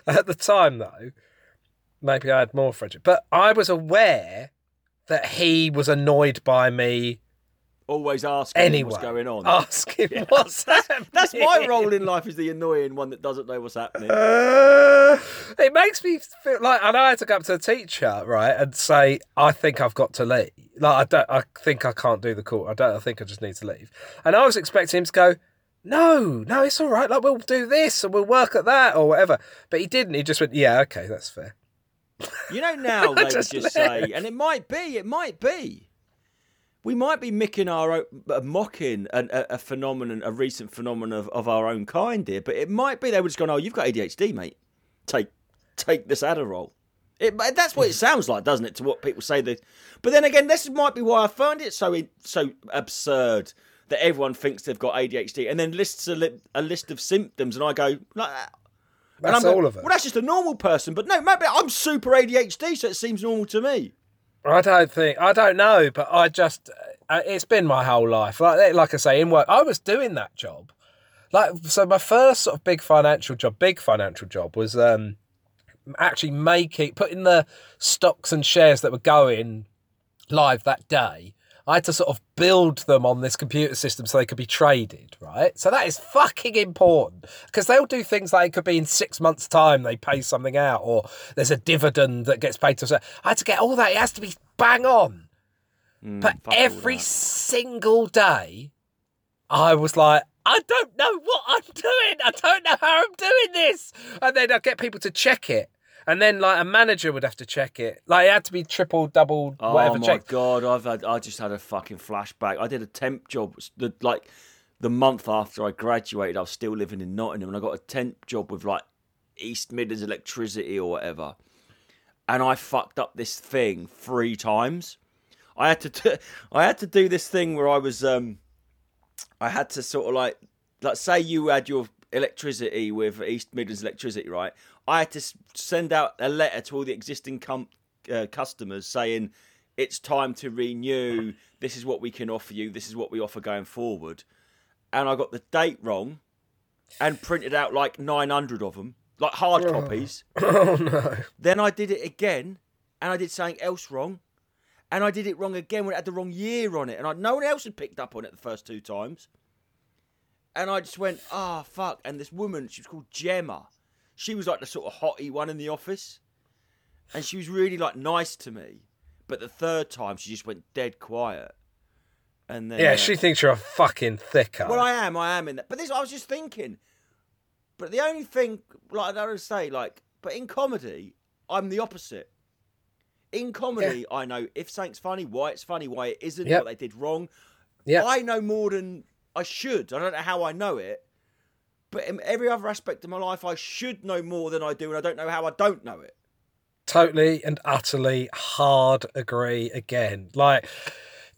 at the time, though, maybe I had more friendship, but I was aware that he was annoyed by me Always ask anyway. what's going on. Ask Asking what's happening. That's my role in life: is the annoying one that doesn't know what's happening. Uh, it makes me feel like and I had to go up to the teacher, right, and say, I think I've got to leave. Like I don't I think I can't do the course. I don't I think I just need to leave. And I was expecting him to go, No, no, it's all right, like we'll do this and we'll work at that or whatever. But he didn't. He just went, Yeah, okay, that's fair. You know, now they would Just just say, and it might be, it might be. We might be mocking our own, uh, mocking an, a, a phenomenon, a recent phenomenon of, of our own kind here, but it might be they were just going, "Oh, you've got ADHD, mate. Take, take this Adderall." It, that's what it sounds like, doesn't it? To what people say. That, but then again, this might be why I find it so so absurd that everyone thinks they've got ADHD and then lists a, li- a list of symptoms, and I go, like, and That's I'm going, all of it. Well, that's just a normal person, but no, maybe I'm super ADHD, so it seems normal to me. I don't think I don't know, but I just uh, it's been my whole life. Like like I say, in work, I was doing that job. Like so, my first sort of big financial job, big financial job, was um actually making putting the stocks and shares that were going live that day. I had to sort of build them on this computer system so they could be traded, right? So that is fucking important because they'll do things like it could be in six months' time they pay something out, or there's a dividend that gets paid to. So I had to get all that. It has to be bang on. but every single day, I was like, I don't know what I'm doing. I don't know how I'm doing this. And then I'd get people to check it. And then like a manager would have to check it. Like it had to be triple, double, Oh whatever my checked. god, I've had I just had a fucking flashback. I did a temp job the like the month after I graduated. I was still living in Nottingham, and I got a temp job with like East Midlands Electricity or whatever. And I fucked up this thing three times. I had to do, I had to do this thing where I was um I had to sort of like like say you had your electricity with East Midlands Electricity, right? I had to send out a letter to all the existing com- uh, customers saying it's time to renew. This is what we can offer you. This is what we offer going forward. And I got the date wrong, and printed out like 900 of them, like hard copies. Oh no. Then I did it again, and I did something else wrong, and I did it wrong again when it had the wrong year on it, and I, no one else had picked up on it the first two times. And I just went, ah, fuck. And this woman, she was called Gemma. She was like the sort of hottie one in the office, and she was really like nice to me. But the third time, she just went dead quiet. And then Yeah, uh, she thinks you're a fucking thicko. well, I am, I am in that. But this, I was just thinking. But the only thing, like I gotta say, like, but in comedy, I'm the opposite. In comedy, I know if something's funny, why it's funny, why it isn't, Yep. what they did wrong. yeah. I know more than I should. I don't know how I know it, but in every other aspect of my life, I should know more than I do, and I don't know how I don't know it. totally and utterly hard agree again. Like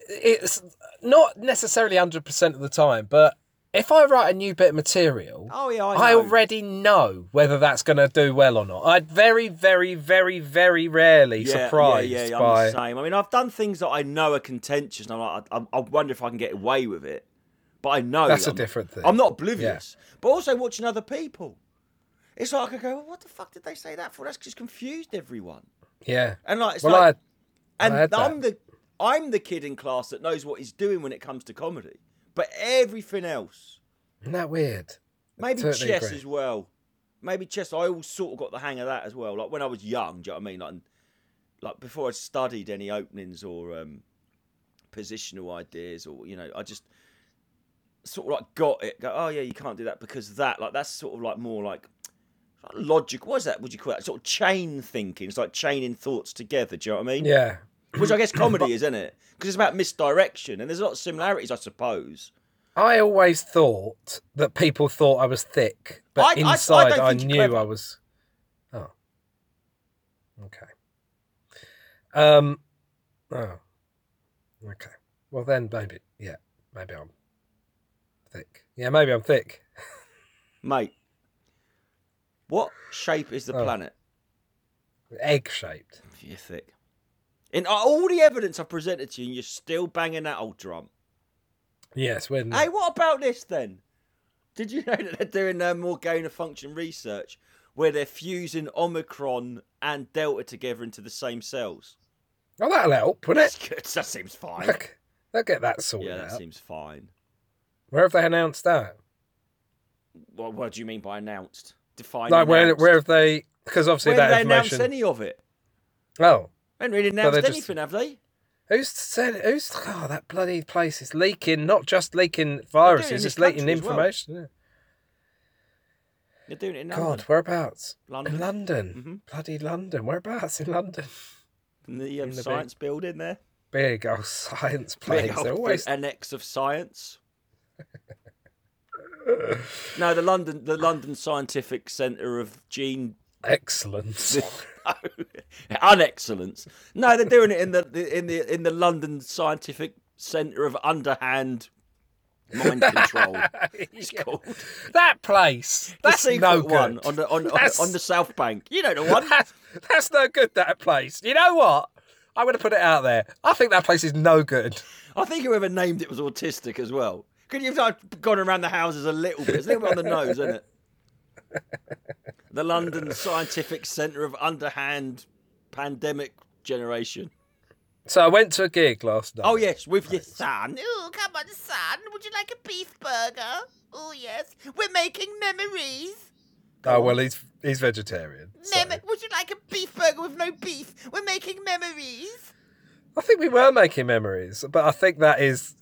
it's not necessarily 100% of the time, but if I write a new bit of material, Oh yeah, I, I, already know whether that's going to do well or not. I'd very, very, very, very rarely yeah, surprised Yeah, yeah, I'm the same. I mean, I've done things that I know are contentious, and I'm like, I, I wonder if I can get away with it. But I know That's that a I'm- different thing. I'm not oblivious, but also watching other people. It's like I go, well, what the fuck did they say that for? That's just confused everyone. Yeah. And like, it's Well, like, I, and. I'm the I'm the kid in class that knows what he's doing when it comes to comedy. But everything else, isn't that weird? maybe Totally chess agree. as well. Maybe chess. I always sort of got the hang of that as well. Like when I was young, do you know what I mean? Like, like before I studied any openings or um, positional ideas, or you know, I just sort of like got it. Go, oh yeah, you can't do that because that. Like that's sort of like more like logic. What is that? Would you call that? Sort of chain thinking. It's like chaining thoughts together. Do you know what I mean? Yeah. Which I guess comedy is, isn't it? Because it's about misdirection, and there's a lot of similarities, I suppose. I always thought that people thought I was thick, but I- I- I inside I, knew. I was. Oh. Okay. Um. Oh. Okay. Well then, maybe yeah, maybe I'm thick. Yeah, maybe I'm thick. Mate, what shape is the Oh. planet? Egg shaped. You're thick. In all the evidence I've presented to you, and you're still banging that old drum. Yes. When Hey, what about this then? Did you know that they're doing uh, more gain of function research where they're fusing Omicron and Delta together into the same cells? oh, that'll help, wouldn't That's it? good. That seems fine. Look, they'll get that sorted yeah, that out. seems fine. Where have they announced that? What, what do you mean by announced? Define like where? announced. Where have they? Because obviously Where that they information. any of it? Oh, They haven't really announced just- anything, have they? Who's said? Who's? Oh, that bloody place is leaking. Not just leaking viruses, it's leaking country as well. information. yeah. They're doing it in God, whereabouts? London. In London. Mhm. Bloody London. Whereabouts in London? In the, um, in the science building there. Big old science Big place. old They're always annex of science. No, the London, the London Scientific Centre of Gene Excellence. Oh, Unexcellence. No, they're doing it in the in the in the London Scientific Centre of Underhand Mind Control. It's called that place. That's secret no good. one on the on, on, That's- on the South Bank. You know the one. That's, that's no good. That place. You know what? I'm going to put it out there. I think that place is no good. I think whoever named it was autistic as well. Could you have gone around the houses a little bit? It's a little bit on the nose, isn't it? The London Scientific Centre of Underhand Pandemic Generation. So I went to a gig last night. Oh yes, with your son. Oh, come on, son. Would you like a beef burger? Oh, yes. We're making memories. Oh well, he's he's vegetarian. so- would you like a beef burger with no beef? We're making memories. I think we were making memories, but I think that is.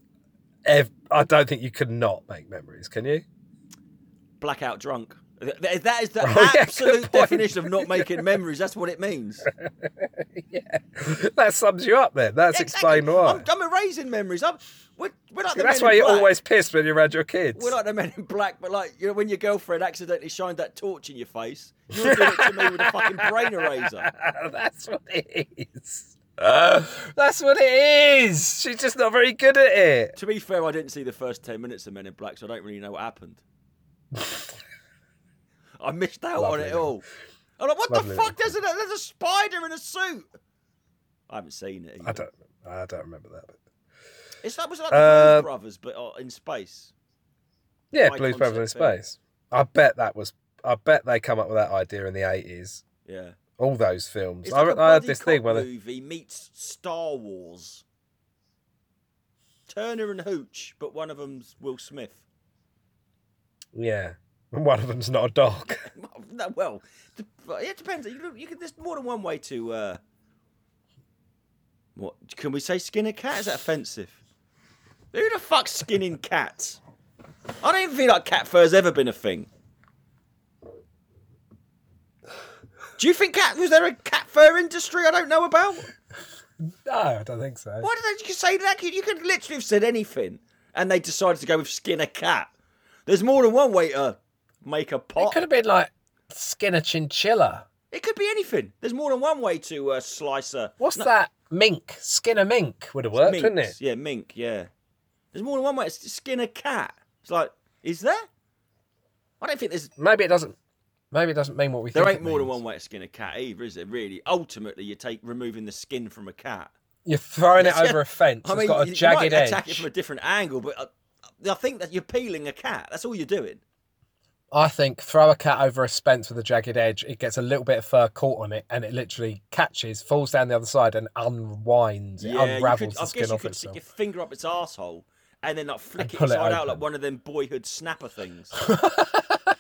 Ev- I don't think you could not make memories, can you? Blackout drunk. That is the Oh, absolute point. definition of not making memories. That's what it means. yeah, that sums you up. Then that's Exactly. explained why. I'm, I'm erasing memories. I'm, we're, we're like the That's men why in you're black. always pissed when you're around your kids. We're like the men in black, but like you know, when your girlfriend accidentally shined that torch in your face, you're doing it to me with a fucking brain eraser. that's what it is. that's what it is. She's just not very good at it. To be fair, I didn't see the first ten minutes of Men in Black, so I don't really know what happened. I missed out Lovely on it all. I'm like, what Lovely the fuck? There's a, there's a spider in a suit. I haven't seen it. I don't. I don't remember that. But... It's that was like the Uh, Blues Brothers, but uh, in space. Yeah, My Blues Brothers in space. I bet that was. I bet they come up with that idea in the eighties. Yeah. All those films. It's I, like a I heard buddy this thing where they, movie meets Star Wars. Turner and Hooch, but one of them's Will Smith. yeah, and one of them's not a dog. No, well, it depends. You, you can, there's more than one way to. Uh, what can we say? Skin a cat? Is that offensive? Who the fuck's skinning cats? I don't even feel like cat fur's ever been a thing. Do you think cat was there a cat fur industry I don't know about? no, I don't think so. Why did they just say that? You could literally have said anything, and they decided to go with skin a cat. There's more than one way to make a pot. It could have been like skin a chinchilla. It could be anything. There's more than one way to uh, slice a. What's that? Mink. Skin a mink would have worked, wouldn't it? Yeah, mink. Yeah. There's more than one way to skin a cat. It's like, is there? I don't think there's. Maybe it doesn't. Maybe it doesn't mean what we There think. There ain't it more than one way to skin a cat either, is it? Really? Ultimately, you take removing the skin from a cat. You're throwing it over a fence. I it's mean, got a you, you jagged might edge. attack it from a different angle, but I, I think that you're peeling a cat. That's all you're doing. I think throw a cat over a fence with a jagged edge. It gets a little bit of fur caught on it, and it literally catches, falls down the other side, and unwinds. It unravels could, I the skin guess you could stick your finger up its asshole and then like flick it pull it inside out like one of them boyhood snapper things.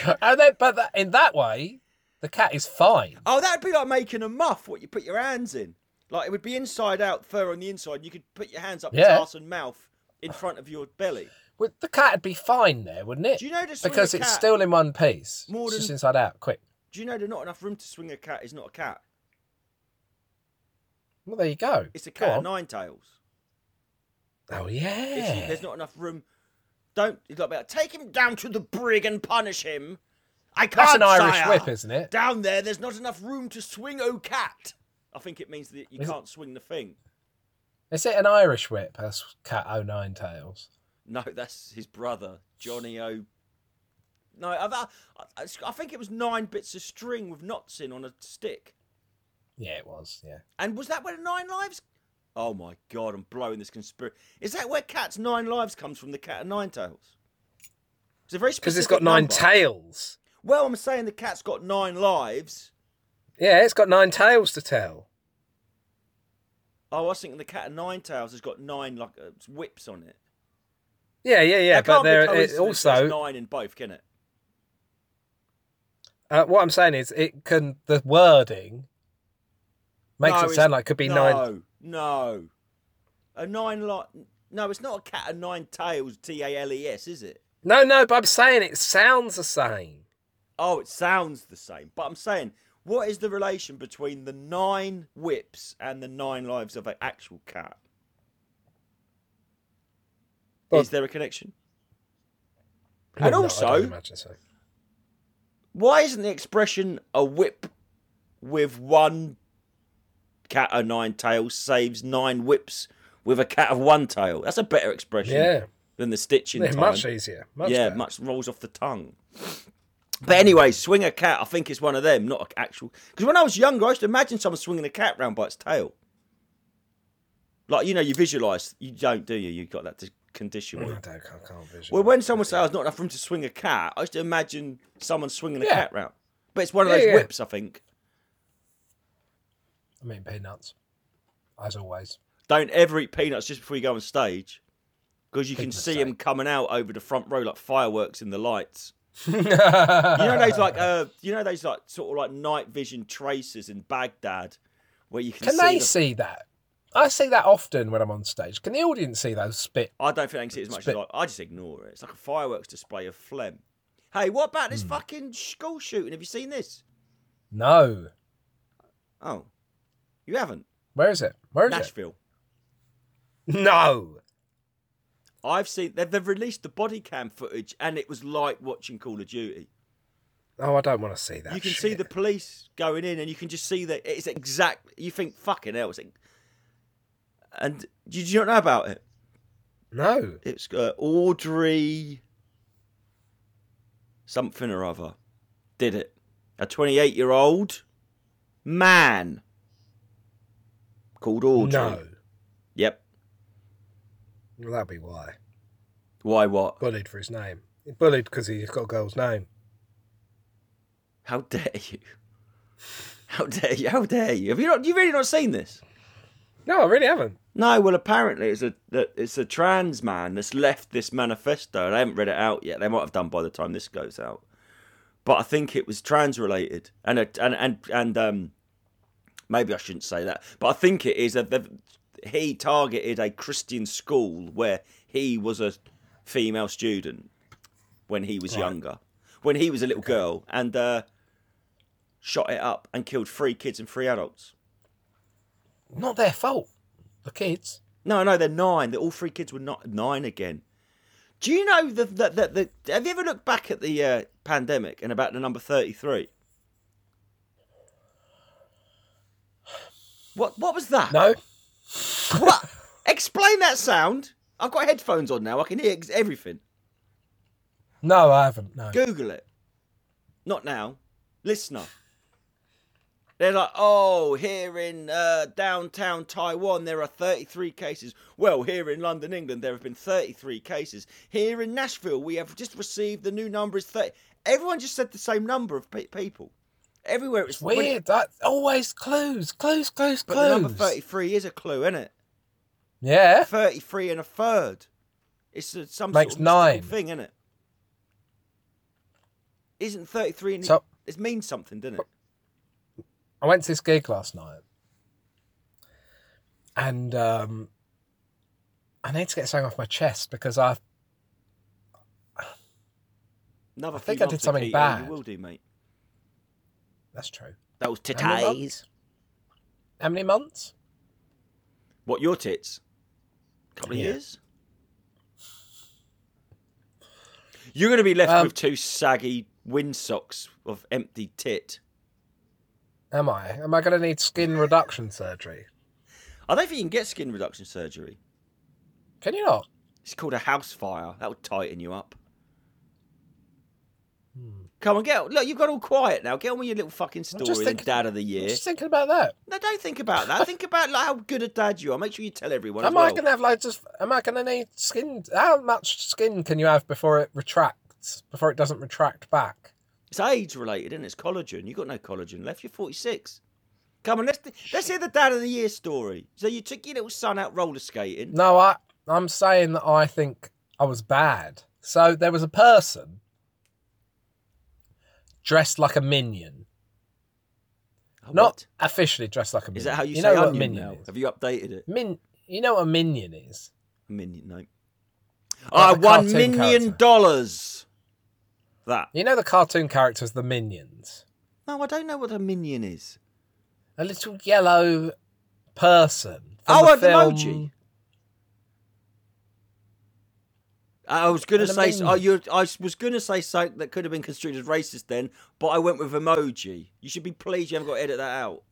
and then, but that, in that way, the cat is fine. oh, that'd be like making a muff. What you put your hands in, like it would be inside out, fur on the inside. You could put your hands up its Yeah. arse and mouth in front of your belly. Well, the cat would be fine there, wouldn't it? Do you swing because it's cat- still in one piece. More it's just than- inside out. Quick. Do you know there's not enough room to swing a cat? Is not a cat. Well, there you go. It's a cat of nine tails. Oh It's- yeah. There's not enough room. Don't. It's like about take him down to the brig and punish him. I can't. That's an Irish sire. whip, isn't it? Down there, there's not enough room to swing, oh cat. I think it means that you Is can't swing the thing. Is it an Irish whip? That's cat O Nine tails. No, that's his brother, Johnny O. No, I, I, I, think it was nine bits of string with knots in on a stick. Yeah, it was. Yeah. And was that where the nine lives? Oh my god, I'm blowing this conspiracy. Is that where cat's nine lives comes from? The cat of nine tails. It's a very Because it's got nine number. tails. Well, I'm saying the cat's got nine lives. Yeah, it's got nine tails to tell. Oh, I was thinking the cat of nine tails has got nine like uh, whips on it. Yeah, yeah, yeah. That but there it also nine in both, can it? Uh, what I'm saying is, it can the wording makes No, it sound like it could be no, nine. No, a nine lot. No, it's not a cat of nine tails. T A L E S, is it? No, no, but I'm saying it sounds the same. Oh, it sounds the same. But I'm saying, what is the relation between the nine whips and the nine lives of an actual cat? Well- is there a connection? No, And no, I also- imagine so. Why isn't the expression a whip with one cat of nine tails saves nine whips with a cat of one tail? That's a better expression Yeah, than the stitching yeah time. much easier. Much yeah, better. much rolls off the tongue. But anyway, swing a cat. I think it's one of them, not an actual. Because when I was younger, I used to imagine someone swinging a cat round by its tail. Like you know, you visualise. You don't, do you? You've got that condition. I don't, I can't visualize. Well, when someone says there's oh, not enough room to swing a cat, I used to imagine someone swinging a Yeah. cat round. But it's one of Yeah, those yeah. whips, I think. I mean peanuts, as always. Don't ever eat peanuts just before you go on stage, because you Big can see them coming out over the front row like fireworks in the lights. You know those like uh, you know those like sort of like night vision tracers in Baghdad, where you can, Can see. they the- see that? I see that often when I'm on stage. Can the audience see those spit? I don't think they can see it as much Spit. as I. I just ignore it. It's like a fireworks display of phlegm. Hey, what about this fucking school shooting? Have you seen this? No. Oh, you haven't. Where is it? Where is Nashville. it? No. I've seen they've, they've released the body cam footage, and it was like watching Call of Duty. Oh, I don't want to see that. you can see the police going in, and you can just see that it's exact. You think fucking hell, it's and did you not know about it? No. It's uh, Audrey something or other did it. A 28 year old man called Audrey. No. Yep. Well, that'd be why. Why what? Bullied for his name. Bullied because he's got a girl's name. How dare you? How dare you? How dare you? Have you not? You really not seen this? No, I really haven't. No. Well, apparently it's a it's a trans man that's left this manifesto. and I haven't read it out yet. They might have done by the time this goes out. But I think it was trans related, and it- and and and um, maybe I shouldn't say that. But I think it is that he targeted a Christian school where he was a female student when he was Right. younger, when he was a little girl, and uh, shot it up and killed three kids and three adults. Not their fault. The kids. No, no, they're nine. All three kids were not nine again. Do you know that that that the, have you ever looked back at the uh, pandemic and about the number thirty What what was that? No. What? Explain that sound. I've got headphones on now. I can hear everything. No, I haven't. No. Google it. Not now. Listener. They're like, oh, here in uh, downtown Taiwan, there are 33 cases. Well, here in London, England, there have been 33 cases. Here in Nashville, we have just received the new number is 30. Everyone just said the same number of pe- people. Everywhere it's Weird. That always clues, clues, clues, but clues. the number 33 is a clue, isn't it? Yeah. 33 and a third. It's a, some Makes sort of nine. thing, isn't it? Isn't 33 and So- it means something, doesn't it? I went to this gig last night, and um, I need to get something off my chest because I Another I think I did something bad. You will do, mate. That's true. Those titties. How many months? What, your tits? A couple of Yeah. years? You're going to be left Um, with two saggy windsocks of empty tit. Am I? Am I going to need skin reduction surgery? I don't think you can get skin reduction surgery. Can you not? It's called a house fire. That would tighten you up. Come on, get look. You've got all quiet now. Get on with your little fucking story. just thinking- dad of the I'm year. just thinking about that. No, don't think about that. think about like, how good a dad you are. Make sure you tell everyone. Am I well. to have loads of? Am I going to need skin? How much skin can you have before it retracts? Before it doesn't retract back? It's age related, and it's collagen. You've got no collagen left. You're 46. Come on, let's let's hear the dad of the year story. So you took your little son out roller skating. No, I. I'm saying that I think I was bad. So there was a person dressed like a minion, Oh, not what? officially dressed like a minion. Is that how you, you say know what a minion now? is? Have you updated it? Min, you know what a minion is? A minion, no. Like I the won million character. dollars. That. You know the cartoon characters, the minions. No, I don't know what a minion is. A little yellow person. Oh, an emoji. I was gonna say, emoji. oh, you. I was gonna say something that could have been construed as racist then, but I went with emoji. You should be pleased you haven't got to edit that out.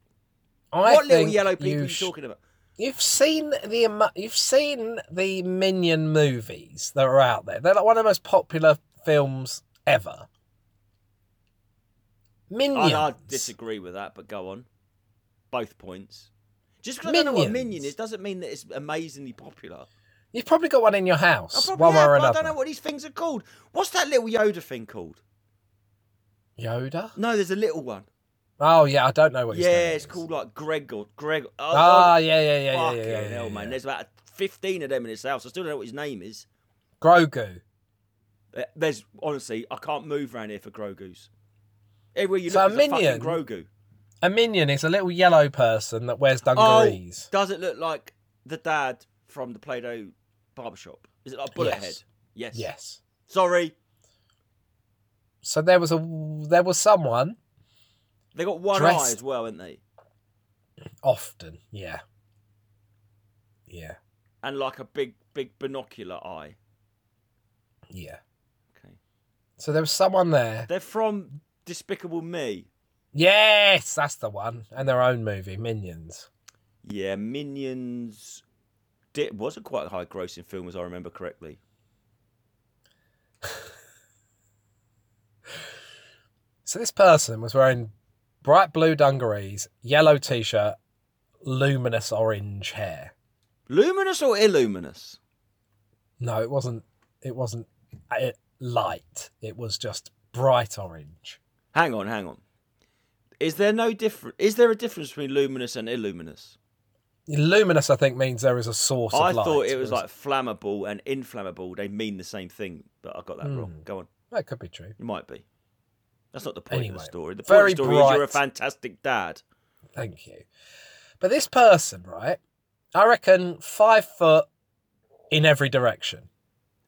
I what little yellow people you are you talking about? You've seen the emo- you've seen the Minion movies that are out there. They're like one of the most popular films ever. Minions. I, I disagree with that, but go on. Both points. Just because I don't know what a minion is doesn't mean that it's amazingly popular. You've probably got one in your I house, probably one way have, or but I don't know what these things are called. What's that little Yoda thing called? Yoda. No, there's a little one. Oh yeah, I don't know what. Yeah, it's is. called like Greg or Greg. Oh, Ah, yeah, yeah, yeah, yeah, fucking yeah, yeah, hell, yeah, man. yeah. There's about 15 of them in his house. I still don't know what his name is. Grogu. There's honestly, I can't move around here for Grogu's. Everywhere you So look, a there's a fucking Grogu. A minion is a little yellow person that wears Oh, dungarees. does it look like the dad from the Play-Doh barbershop? Is it like Bullet Yes. Head? Yes. Yes. Sorry, So there was a there was someone they got one Dressed- eye as well, haven't they? often, yeah, yeah, And like a big, big binocular eye. yeah. Okay. So there was someone there. They're from Despicable Me. Yes, that's the one, and their own movie, Minions. Yeah, Minions did, was a quite high grossing film, as I remember correctly. So this person was wearing bright blue dungarees, yellow t-shirt, luminous orange hair. Luminous or Illuminous? No, it wasn't. It wasn't uh, light. It was just bright orange. Hang on, hang on. Is there no different? Is there a difference between luminous and illuminous? Luminous, I think, means there is a source of I light. thought it was like flammable and inflammable. They mean the same thing, but I got that wrong. Hmm. Go on. That could be true. You might be. That's not the point of the story. The point of the story is you're a fantastic dad. Thank you. But this person, right? I reckon five foot in every direction.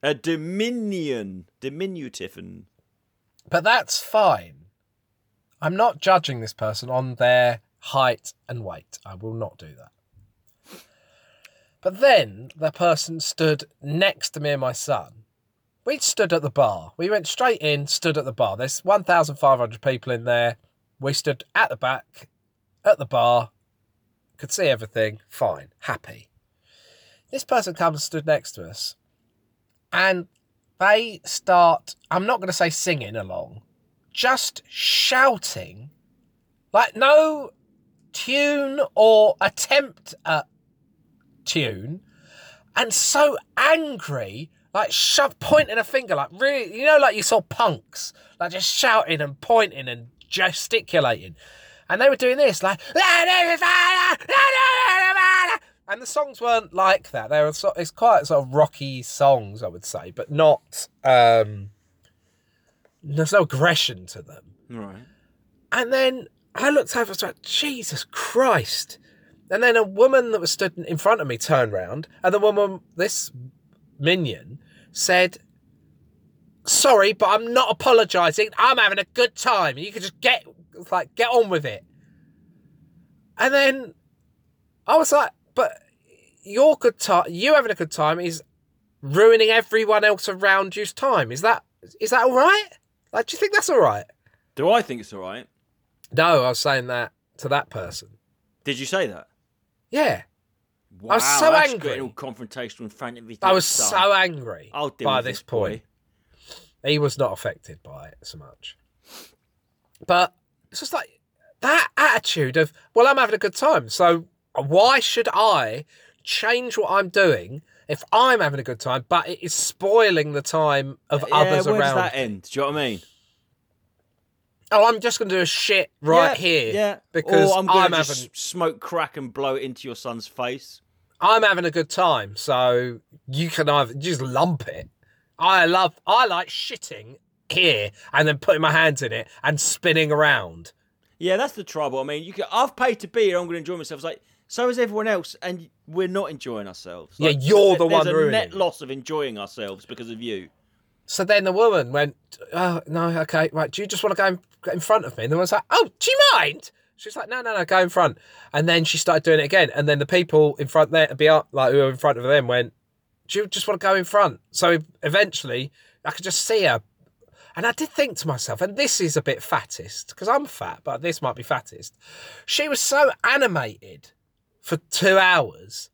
A dominion, diminutive, and But that's fine. I'm not judging this person on their height and weight. I will not do that. But then the person stood next to me and my son. We stood at the bar. We went straight in, stood at the bar. There's 1,500 people in there. We stood at the back, at the bar, could see everything, fine, happy. This person comes and stood next to us, and they start, I'm not going to say singing along, just shouting, like no tune or attempt at tune, and so angry, like shove, pointing a finger, like really, you know, like you saw punks, like just shouting and pointing and gesticulating. And they were doing this, like, and the songs weren't like that. They were, so, it's quite sort of rocky songs, I would say, but not, um, there's no aggression to them. right. And then I looked over and was like, Jesus Christ. And then a woman that was stood in front of me turned round, and the woman, this minion, said, Sorry, but I'm not apologising. I'm having a good time. You can just get like get on with it. And then I was like, but your good time you having a good time is ruining everyone else around you's time. Is that is that all right? Like, do you think that's all right? Do I think it's all right? No, I was saying that to that person. Did you say that? Yeah, Wow, was so angry. all confrontational in front of I was son. so angry I'll deal by this this boy. point. He was not affected by it so much. But it's just like that attitude of, well, I'm having a good time. So why should I change what I'm doing if I'm having a good time, but it is spoiling the time of Yeah, others where around? does that end? Do you know what I mean? Oh, I'm just going to do a shit right Yeah, here. Yeah. Because or I'm I'm having smoke crack and blow it into your son's face. I'm having a good time, so you can either just lump it. I love, I like shitting here and then putting my hands in it and spinning around. Yeah, that's the trouble. I mean, you can, I've paid to be here. I'm going to enjoy myself. It's like so is everyone else, and we're not enjoying ourselves. Yeah, you're the one. there's a ruining net loss of enjoying ourselves because of you. So then the woman went, "Oh no, okay, right. Do you just want to go get in front of me?" And the woman's like, "Oh, do you mind?" She's like, "No, no, no, go in front." And then she started doing it again. And then the people in front there, beyond, like who were in front of them, went, "Do you just want to go in front?" So eventually, I could just see her. And I did think to myself, and this is a bit fattest because I'm fat, but this might be fattest. She was so animated for two hours.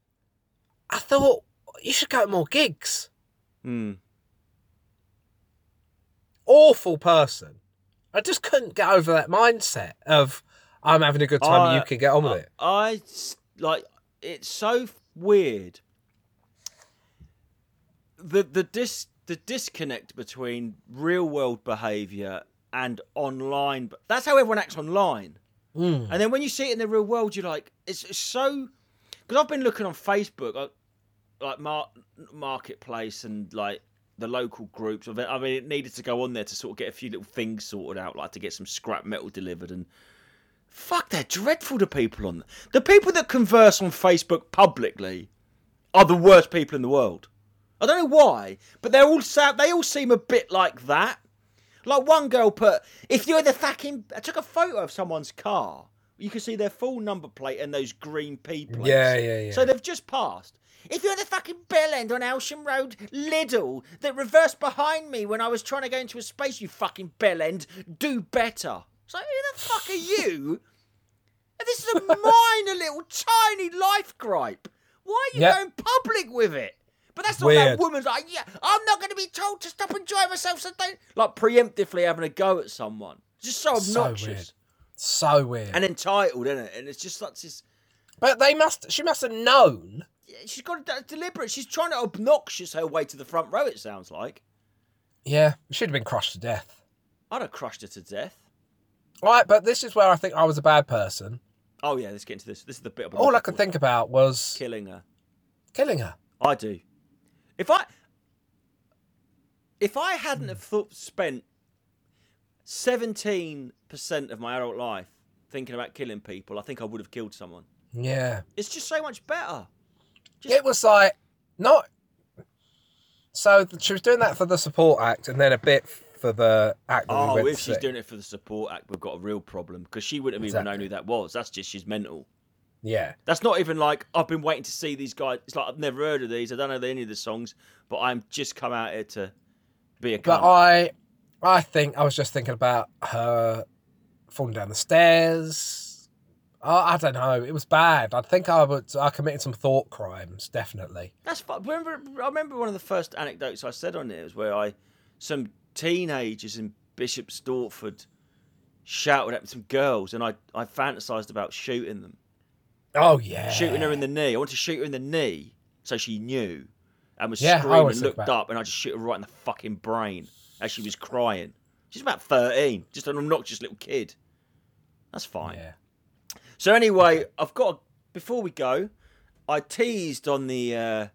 I thought you should go to more gigs. Hmm. awful person. I just couldn't get over that mindset of I'm having a good time, I- you can get on with it. I like it's so weird. The the dis the disconnect between real world behaviour and online. That's how everyone acts online. Mm. And then when you see it in the real world, you're like, it's, it's so. Because I've been looking on Facebook, like, like mar- marketplace and like the local groups. I mean, it needed to go on there to sort of get a few little things sorted out, like to get some scrap metal delivered. And fuck, they're dreadful. The people on the people that converse on Facebook publicly are the worst people in the world. I don't know why, but they're all sa- they all seem a bit like that. Like one girl put, if you're the fucking, I took a photo of someone's car. You can see their full number plate and those green P plates. Yeah, yeah, yeah. So they've just passed. If you're the fucking bell end on Elsham Road, Lidl, that reversed behind me when I was trying to go into a space, you fucking bell end, do better. So who the fuck are you? And this is a minor little tiny life gripe. Why are you Yep. going public with it? But that's not Weird. that woman's like, yeah, I'm not going to be told to stop enjoying myself, so don't. Like preemptively having a go at someone. It's just so obnoxious. So weird. So weird. and entitled, isn't it? And it's just such this. but they must she must have known. She's got to deliberate. She's trying to obnoxious her way to the front row. It sounds like. Yeah, she'd have been crushed to death. I'd have crushed her to death. All right, but this is where I think I was a bad person. Oh yeah, let's get into this. This is the bit. All I could think about was killing her. killing her. I do. If I if I hadn't have thought, spent seventeen percent of my adult life thinking about killing people, I think I would have killed someone. Yeah. It's just so much better. Just- It was like not. So she was doing that for the support act, and then a bit for the act. That we Oh, went if to she's see. doing it for the support act, we've got a real problem because she wouldn't have even known who that was. That's just she's mental. yeah, That's not even like I've been waiting to see these guys. It's like I've never heard of these. I don't know any of the songs, but I'm just come out here to be a but cunt. I, I think I was just thinking about her falling down the stairs. Oh, I don't know. It was bad. I think I would. I committed some thought crimes. Definitely. That's fun. Remember, I remember one of the first anecdotes I said on it was where I, some teenagers in Bishop Stortford, shouted at some girls, and I, I fantasized about shooting them, Oh yeah. shooting her in the knee. I wanted to shoot her in the knee so she knew, and was Yeah, screaming, and looked up, and I just shoot her right in the fucking brain as she was crying. She's about thirteen, just an obnoxious little kid. That's fine. Yeah. So anyway, I've got before we go, I teased on the uh,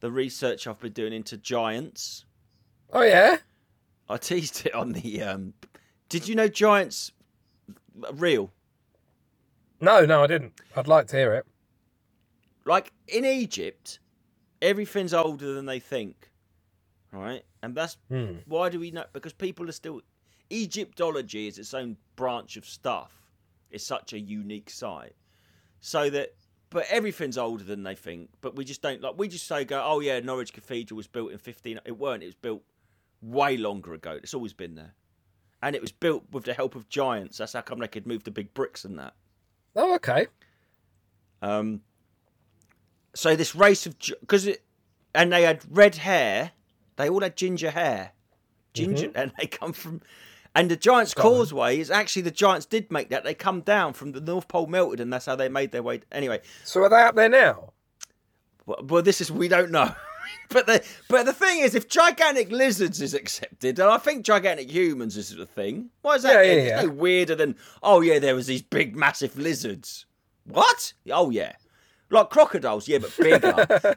the research I've been doing into giants. Oh yeah. I teased it on the. Um, did you know giants are real? No, no, I didn't. I'd like to hear it. Like in Egypt, everything's older than they think, right? And that's Hmm. why do we know? Because people are still. Egyptology is its own branch of stuff. It's such a unique site, so that. But everything's older than they think. But we just don't like. We just say, "Go, oh yeah, Norwich Cathedral was built in 15." It weren't. It was built way longer ago. It's always been there, and it was built with the help of giants. That's how come they could move the big bricks and that. Oh okay. Um, so this race of because it, and they had red hair. They all had ginger hair, ginger, and they come from. And the Giants Scotland. Causeway is actually the Giants did make that. They come down from the North Pole melted, and that's how they made their way. Anyway, So are they up there now? well, well this is we don't know. but the but the thing is, if gigantic lizards is accepted, and I think gigantic humans is the thing. Why is that? Yeah, yeah, yeah. no weirder than oh yeah, there was these big massive lizards. What? Oh yeah. Like crocodiles, yeah, but bigger.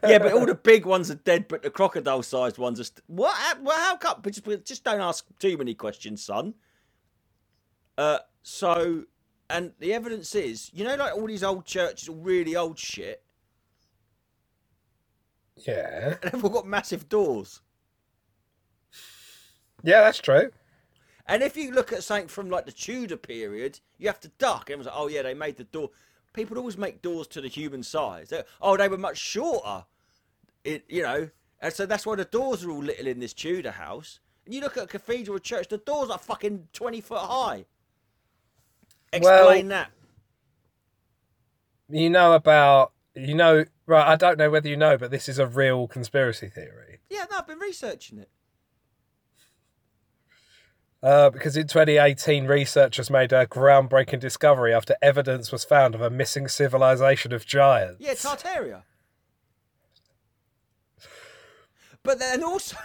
yeah, but all the big ones are dead, but the crocodile-sized ones are. St- what? How- Well, how come? But just, just don't ask too many questions, son. Uh, so, and the evidence is, you know, like all these old churches, all really old shit, Yeah. and they've all got massive doors. Yeah, that's true. And if you look at something from like the Tudor period, you have to duck. Everyone's like, oh yeah, they made the door. People always make doors to the human size. They- oh, they were much shorter. It, you know, and so that's why the doors are all little in this Tudor house. And you look at a cathedral or church, the doors are fucking twenty foot high. Explain that. You know about you know right, I don't know whether you know, but this is a real conspiracy theory. Yeah, no, I've been researching it. Uh, because in 2018, researchers made a groundbreaking discovery after evidence was found of a missing civilization of giants. Yeah, Tartaria. But then also,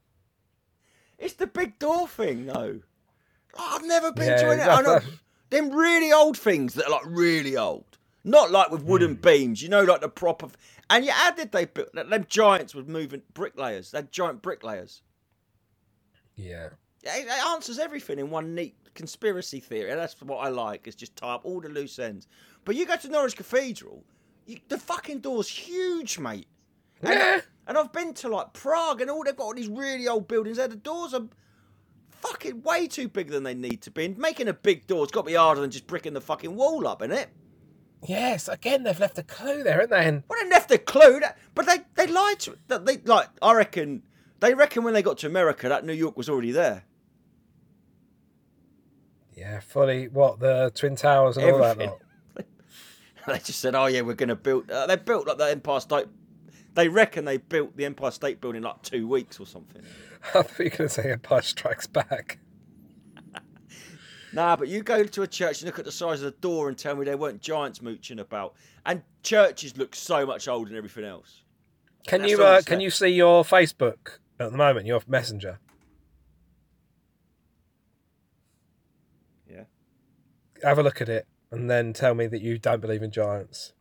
it's the big door thing, though. I've never been to Yeah, any. I know them really old things that are like really old, not like with wooden Hmm. beams. You know, like the proper. And yeah, how did they build? Them giants were moving bricklayers. They had giant bricklayers. Yeah. It, it answers everything in one neat conspiracy theory. And that's what I like. Is just tie up all the loose ends. But you go to Norwich Cathedral, you, the fucking door's huge, mate. And, Yeah. and I've been to like Prague and all they've got all these really old buildings there. The doors are fucking way too big than they need to be. And making a big door, it's got to be harder than just bricking the fucking wall up, innit? Yes, again, they've left a clue there, haven't they? And Well, they left the clue, that, but they they lied to that. They like I reckon they reckon when they got to America that New York was already there. yeah, fully what the Twin Towers and all that they just said, "Oh yeah, we're going to build." Uh, they built like the Empire State. They reckon they built the Empire State Building in like two weeks or something. I thought you were going to say Empire Strikes Back. Nah, but you go to a church and look at the size of the door and tell me there weren't giants mooching about. And churches look so much older than everything else. Can That's you uh, can you see your Facebook At the moment, you're messenger. Yeah. Have a look at it and then tell me that you don't believe in giants.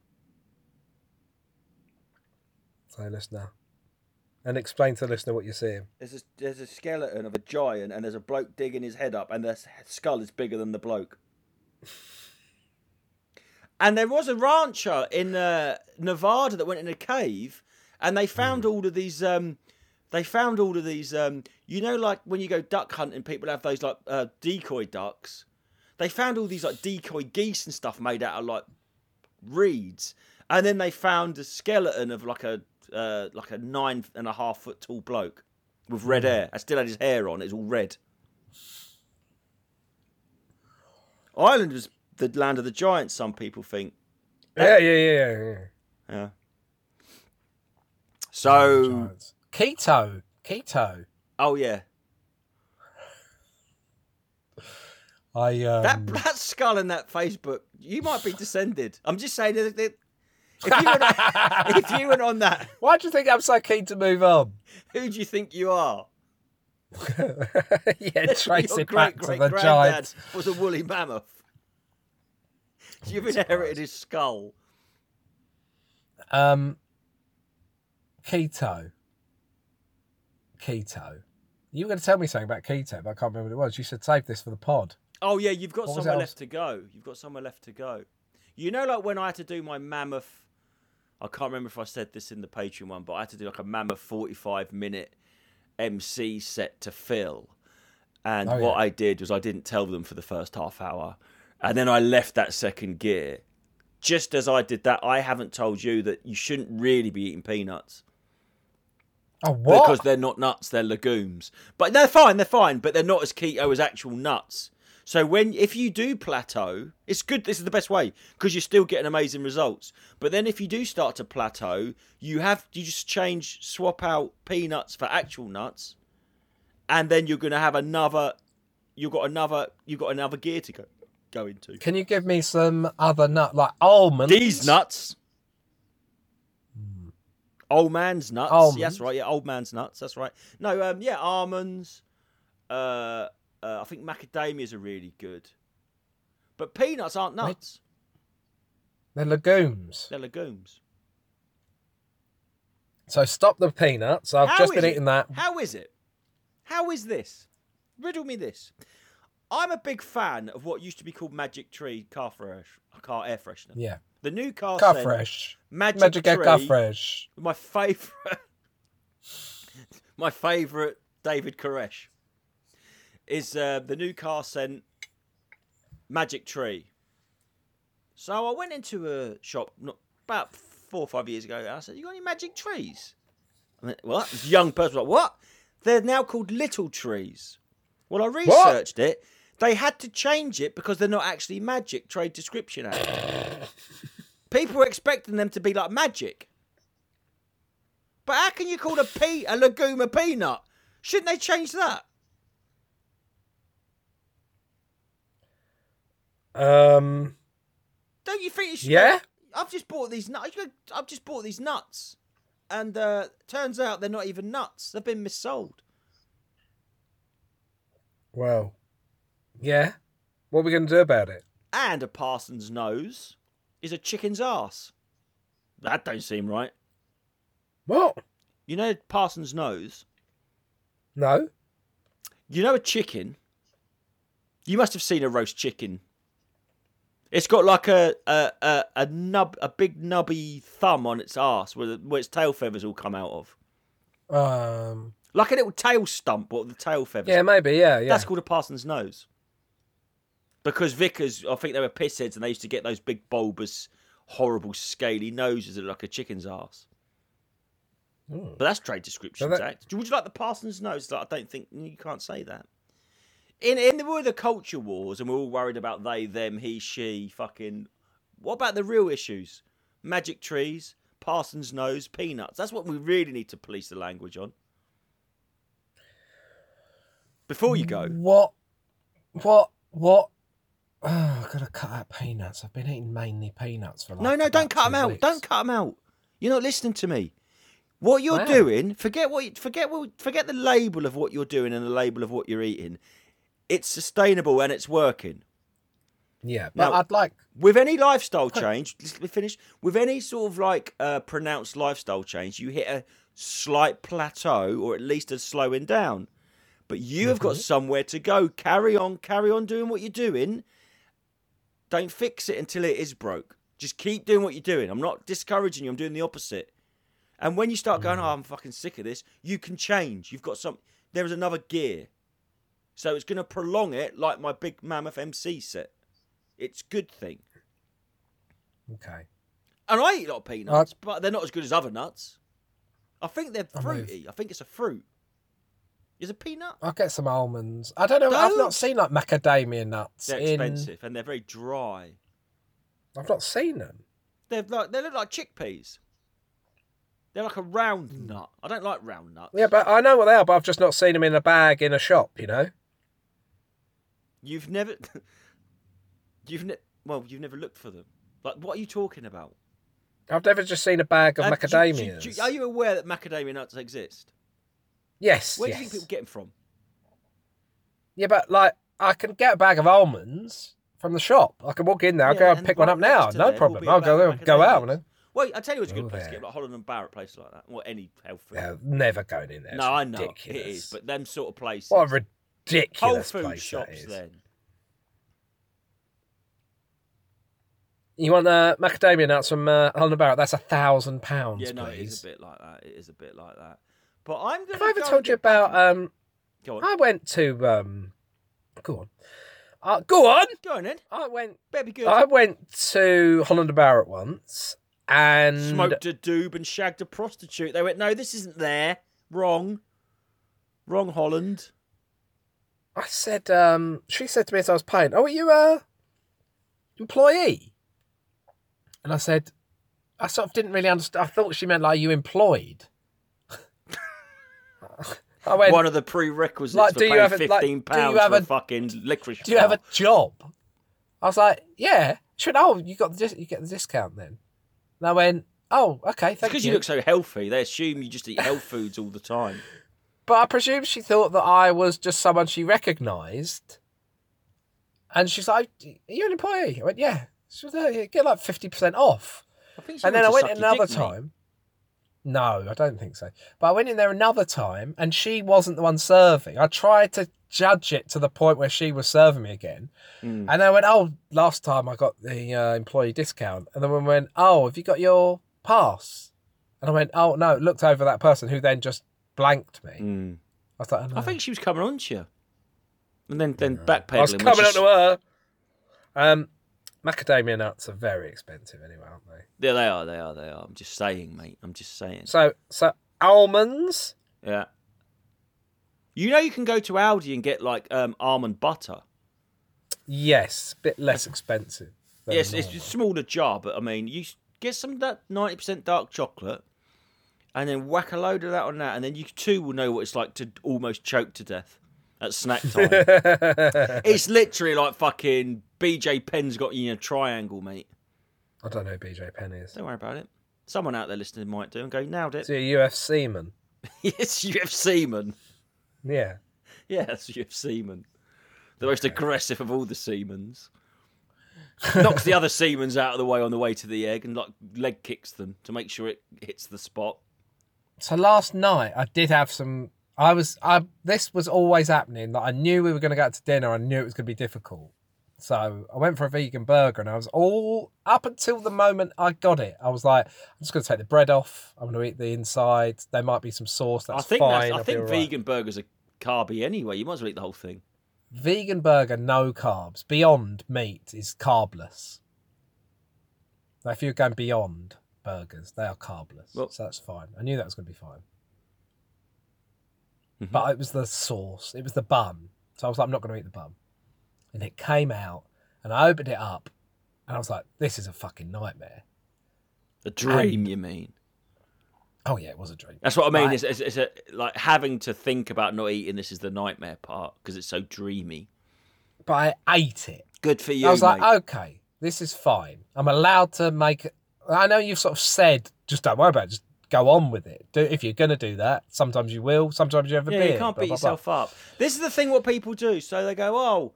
So, listener. And explain to the listener what you're seeing. There's a, there's a skeleton of a giant, and there's a bloke digging his head up, and the skull is bigger than the bloke. and there was a rancher in uh, Nevada that went in a cave, and they found all of these. Um, they found all of these. Um, you know, like when you go duck hunting, people have those like uh, decoy ducks. They found all these like decoy geese and stuff made out of like reeds, and then they found a skeleton of like a uh, like a nine and a half foot tall bloke with red hair. I still had his hair on. It was all red. Ireland was the land of the giants. Some people think. Yeah, yeah, yeah, yeah. yeah. Yeah. So. Keto. Keto. oh yeah, I um, that that skull in that Facebook, you might be descended. I'm just saying that. that if you, went on, if you went on that, Why do you think I'm so keen to move on? who do you think you are? yeah, trace Your it back to the giants. was a woolly mammoth. You've inherited his skull. Um, keto. Keto. You were going to tell me something about keto, but I can't remember what it was. You said save this for the pod. Oh yeah, you've got What somewhere left to go. You've got somewhere left to go. You know, like when I had to do my mammoth. I can't remember if I said this in the Patreon one, but I had to do like a mammoth forty-five minute MC set to fill. And Oh, what. I did was I didn't tell them for the first half hour, and then I left that second gear. Just as I did that, I haven't told you that you shouldn't really be eating peanuts. Oh, what? because they're not nuts, they're legumes. But they're fine, they're fine, but they're not as keto as actual nuts. So when if you do plateau, it's good. This is the best way because you're still getting amazing results. But then if you do start to plateau, you have you just change swap out peanuts for actual nuts, and then you're going to have another. You've got another. You've got another gear to go go into. Can you give me some other nut, like almonds? These nuts. Old man's nuts. Almonds? Yes, right. Yeah, old man's nuts. That's right. No, um, yeah, almonds. Uh, uh, I think macadamias are really good, but peanuts aren't nuts. They're legumes. They're legumes. So stop the peanuts. I've How just been it- eating that. How is it? How is this? Riddle me this. I'm a big fan of what used to be called Magic Tree car fresh, car air freshener. Yeah. The new car, Car scent, fresh. Magic, Magic Tree, Air Car fresh. my favourite, my favourite David Koresh is uh, the new car scent Magic Tree. So I went into a shop not, about four or five years ago. And I said, "You got any Magic Trees?" I went, what? This young person was like, "What?" They're now called Little Trees. Well, I researched it. They had to change it because they're not actually magic. Trade Description Act. People were expecting them to be like magic. But how can you call a pea a legume a peanut? Shouldn't they change that? Um. Don't you think you should? Yeah. I've just bought these nuts. I've just bought these nuts, and uh, turns out they're not even nuts. They've been missold. Well. Yeah. What are we going to do about it? And a parson's nose is a chicken's ass. That don't seem right. What? You know parson's nose. No. You know a chicken. You must have seen a roast chicken. It's got like a a a, a nub a big nubby thumb on its ass where, the, where its tail feathers all come out of, Um. like a little tail stump. What the tail feathers? Yeah, maybe. Yeah, yeah. That's called a parson's nose. Because vicars, I think they were pissheads, and they used to get those big bulbous, horrible, scaly noses that look like a chicken's ass. Hmm. But that's trade descriptions that- act. Would you like the parson's nose? Like, I don't think you can't say that. In in the were the culture wars, and we're all worried about they, them, he, she, fucking. What about the real issues? Magic trees, parson's nose, peanuts. That's what we really need to police the language on. Before you go, What? What? What? Oh, I've got to cut out peanuts. I've been eating mainly peanuts for like No, no, don't cut them out. weeks. Don't cut them out. You're not listening to me. What you're Wow. doing, forget what you, forget what forget the label of what you're doing and the label of what you're eating. It's sustainable and it's working. Yeah, but Now- I'd like. With any lifestyle change, let me finish. With any sort of like uh, pronounced lifestyle change, you hit a slight plateau or at least a slowing down. But you have got somewhere to go. Carry on, carry on doing what you're doing. Don't fix it until it is broke. Just keep doing what you're doing. I'm not discouraging you. I'm doing the opposite. And when you start going, oh, I'm fucking sick of this, you can change. You've got some. There is another gear. So it's going to prolong it like my big mammoth MC set. It's good thing. Okay. And I eat a lot of peanuts, uh, but they're not as good as other nuts. I think they're I fruity. I think it's a fruit. Is a peanut? I'll get some almonds. I don't know. I've Don't. seen like macadamia nuts. They're in... expensive and they're very dry. I've not seen them. They're like they look like chickpeas. They're like a round nut. I don't like round nuts. Yeah, but I know what they are, but I've just not seen them in a bag in a shop. You know. You've never, you've ne- well, you've never looked for them. Like, what are you talking about? I've never just seen a bag of Uh, do do do are you aware that macadamia nuts exist? Yes. Where yes. do you think people get them from? Yeah, but like I can get a bag of almonds from the shop. I can walk in there. I'll Yeah, go and pick one up now. No problem. I'll go go out. And Well, I tell you, it's a good Go place to get like Holland and Barrett place like that, or any health food. yeah, never going in there. no, It's I know ridiculous. it is, but them sort of places. what a Whole ridiculous food place shops that is. then. You want uh, macadamia nuts from uh, Holland and Barrett? That's a thousand pounds, Yeah, no, it please. is a bit like that. It is a bit like that. But I'm gonna. Have I ever told you about? Um, Go on. I went to. Um, go on. Uh, go on. Go on then. I went. Better be good. I went to Holland and Barrett once, and Smoked a doob and shagged a prostitute. They went, no, this isn't there. Wrong. Wrong, Holland. I said, um, she said to me as I was paying, "Oh, are you a employee?" And I said, I sort of didn't really understand. I thought she meant like you employed. I went, One of the prerequisites Like, for do you paying have a- like, fifteen do you pounds have for a- a fucking licorice. "Do you have a job?" I was like, "Yeah." She went, "Oh, you got the dis- you get the discount then." And I went, "Oh, okay, It's thank because you." you look so healthy. They assume you just eat health foods all the time. But I presume she thought that I was just someone she recognised. And she's like, Are you an employee? I went, Yeah. She was like, Get like 50% off. I think And then I went to another dick, mate. time. No, I don't think so. But I went in there another time and she wasn't the one serving. I tried to judge it to the point where she was serving me again. Mm. And I went, Oh, last time I got the uh, employee discount. And then we went, Oh, have you got your pass? And I went, Oh, no. Looked over that person who then just blanked me. Mm. I was like, oh, no. I think she was coming on to you. And then, then I was backpedaling. when coming she up to her. Um, macadamia nuts are very expensive anyway, aren't they? Yeah, they are, they are, they are. I'm just saying, mate. I'm just saying. So, so almonds. Yeah. You know you can go to Aldi and get like um, almond butter. Yes, a bit less expensive. Yes, it's a smaller jar, but I mean, you get some of that ninety percent dark chocolate, and then whack a load of that on that, and then you too will know what it's like to almost choke to death at snack time. it's literally like fucking BJ Penn's got you in a triangle, mate. I don't know who BJ Penn is. Don't worry about it. Someone out there listening might do and go, nailed Is it. he a UFC man? yes, UFC man. Yeah. Yeah, that's UFC man. The most aggressive of all the semens. Knocks the other semens out of the way on the way to the egg and like leg kicks them to make sure it hits the spot. So last night I did have some. I was. I. This was always happening. That I knew we were going to go out to dinner. I knew it was going to be difficult. So I went for a vegan burger, and I was all up until the moment I got it. I was like, I'm just going to take the bread off. I'm going to eat the inside. There might be some sauce. That's I think fine. that's, I think all right. vegan burgers are carby anyway. You might as well eat the whole thing. vegan burger, no carbs. Beyond meat is carbless. Now, if you're going beyond burgers, they are carbless. Well- so that's fine. I knew that was going to be fine. Mhm. But it was the sauce, it was the bun. So I was like, I'm not going to eat the bun. And it came out, and I opened it up, and I was like, this is a fucking nightmare. A dream, you mean? Oh, yeah, it was a dream. That's what I mean. Is, is, is a, like having to think about not eating this is the nightmare part because it's so dreamy. But I ate it. Good for you, I was mate. like, okay, this is fine. I'm allowed to make. I know you've sort of said, just don't worry about it, just go on with it. Do if you're gonna do that. Sometimes you will. Sometimes you have a Yeah, beer. you can't blah, beat blah, blah. yourself up. This is the thing what people do. So they go, "Oh,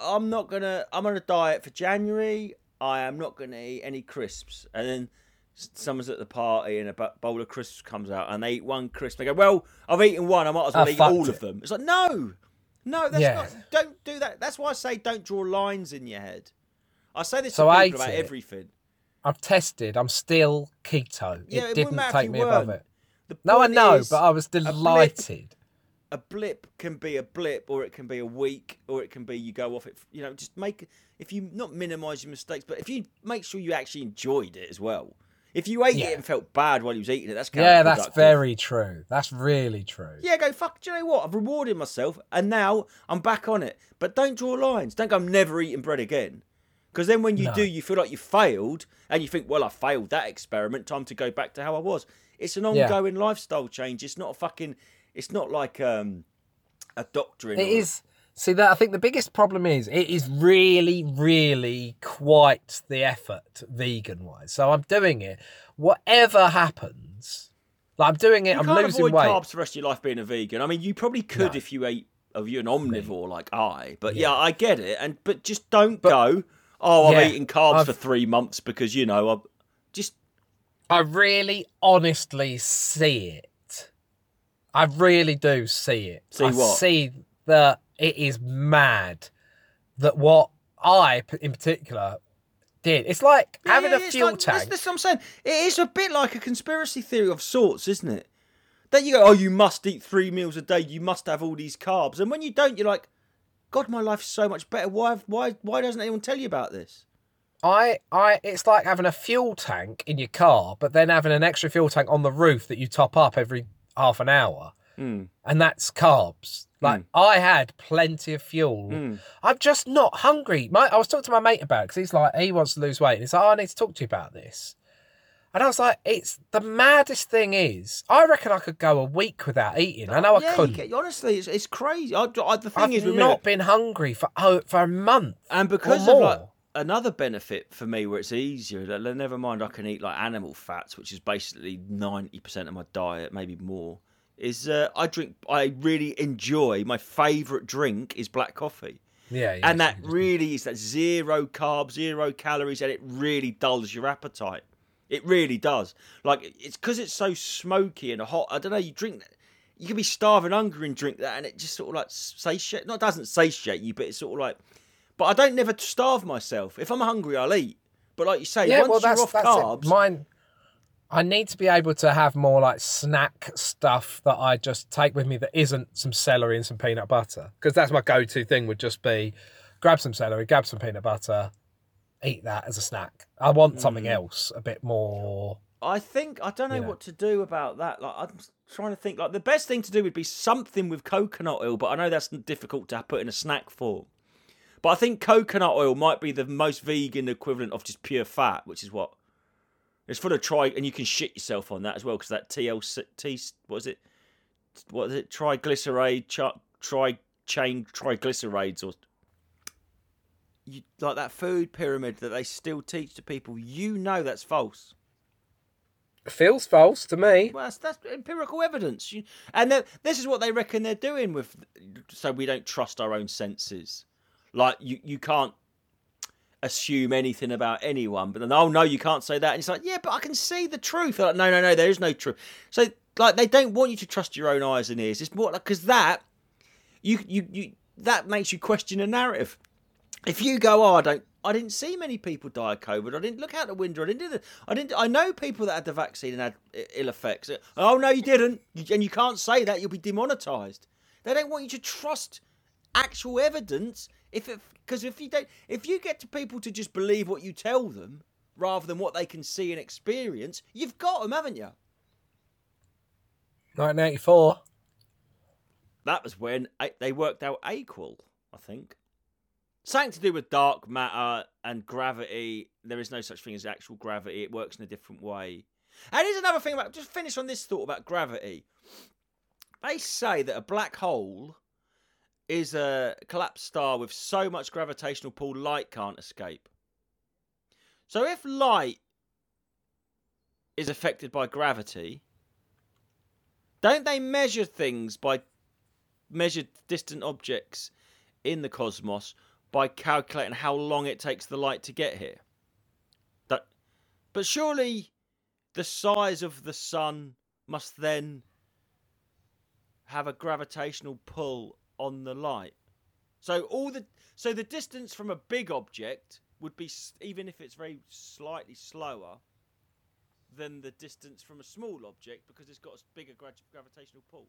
I'm not gonna. I'm on a diet for January. I am not gonna eat any crisps." And then someone's at the party and a bowl of crisps comes out and they eat one crisp. They go, "Well, I've eaten one. I might as well I eat all it." of them." It's like, no, no, that's Yeah. not. Don't do that. That's why I say don't draw lines in your head. I say this So to people about it. everything. I've tested. I'm still keto. Yeah, it it didn't take me above weren't. it. The No, I know, is, but I was delighted. A blip can be a blip or it can be a week or it can be you go off it you know just make if you not minimize your mistakes but if you make sure you actually enjoyed it as well if you ate Yeah. it and felt bad while you was eating it that's Yeah, that's very true. That's really true. yeah go fuck do you know what i've rewarded myself and now i'm back on it but don't draw lines don't go i'm never eating bread again because then when you No. do you feel like you failed and you think well i failed that experiment time to go back to how i was it's an Yeah. ongoing lifestyle change it's not a fucking it's not like um a doctrine It is. See that I think the biggest problem is it is really, really quite the effort vegan wise. So I'm doing it. Whatever happens, like I'm doing it. You I'm can't losing avoid weight. carbs for the rest of your life being a vegan. I mean, you probably could No. if you ate, Of you're an omnivore like I. But Yeah. yeah, I get it. And but just don't But- go. Oh, I'm Yeah, eating carbs I've- for three months because you know I'm just. I really, honestly see it. I really do see it. See I what? see that it is mad that what I, in particular, did. It's like Yeah, having yeah, a fuel like- tank. That's, that's what I'm saying. It is a bit like a conspiracy theory of sorts, isn't it? That you go, oh, you must eat three meals a day. You must have all these carbs. And when you don't, you're like, God, my life's so much better. Why? Why? Why doesn't anyone tell you about this? I, I, it's like having a fuel tank in your car, but then having an extra fuel tank on the roof that you top up every half an hour, Mm. and that's carbs. Like I had plenty of fuel. Mm. I'm just not hungry. My, I was talking to my mate about it because he's like, he wants to lose weight, and he's like, oh, I need to talk to you about this. And I was like, it's the maddest thing is, I reckon I could go a week without eating. I know I yeah, you couldn't. get- honestly, it's, it's crazy. I, I, the thing I've is, with me, not been hungry for oh, for a month. And or because of like more. Another benefit for me where it's easier, that never mind I can eat like animal fats, which is basically ninety percent of my diet, maybe more. Is uh, I drink I really enjoy my favourite drink is black coffee. yeah, yeah, and that really is that zero carbs, zero calories, and it really dulls your appetite. It really does. Like it's because it's so smoky and hot. I don't know. You drink, you can be starving, hungry, and drink that, and it just sort of like satiate. Not doesn't satiate you, but it's sort of like. But I don't never starve myself. If I'm hungry, I'll eat. But like you say, yeah, once well, that's you're off that's carbs, it. Mine. I need to be able to have more like snack stuff that I just take with me that isn't some celery and some peanut butter because that's my go-to thing. Would just be grab some celery, grab some peanut butter, eat that as a snack. I want something Mm. else, a bit more. I think I don't know You know. what to do about that. Like I'm trying to think. Like the best thing to do would be something with coconut oil, but I know that's difficult to put in a snack form. But I think coconut oil might be the most vegan equivalent of just pure fat, which is what it's full of tri, and you can shit yourself on that as well because that TLC, T, what is it? What is it? Triglyceride, ch- tri chain triglycerides, or you like that food pyramid that they still teach to people. You know that's false. Feels false to me. Well, that's, that's empirical evidence. You, and this is what they reckon they're doing with, so we don't trust our own senses. Like you, you can't assume anything about anyone. But then, oh no, you can't say that. And it's like, yeah, but I can see the truth. Like, no, no, no, there is no truth. So like, they don't want you to trust your own eyes and ears. It's more like because that, you, you, you, that makes you question a narrative. If you go, oh, I don't, I didn't see many people die of COVID. I didn't look out the window. I didn't do I didn't. I know people that had the vaccine and had ill effects. Oh no, you didn't, and you can't say that. You'll be demonetized. They don't want you to trust actual evidence. If it, because if you don't, if you get to people to just believe what you tell them rather than what they can see and experience, you've got them, haven't you? 1984. That was when they worked out equal, I think. Something to do with dark matter and gravity. There is no such thing as actual gravity. It works in a different way. And here's another thing about just finish on this thought about gravity. They say that a black hole is a collapsed star with so much gravitational pull light can't escape. So if light is affected by gravity, don't they measure things by measure distant objects in the cosmos by calculating how long it takes the light to get here? That, but surely the size of the sun must then have a gravitational pull on the light. So all the so the distance from a big object would be even if it's very slightly slower than the distance from a small object because it's got a bigger gra- gravitational pull.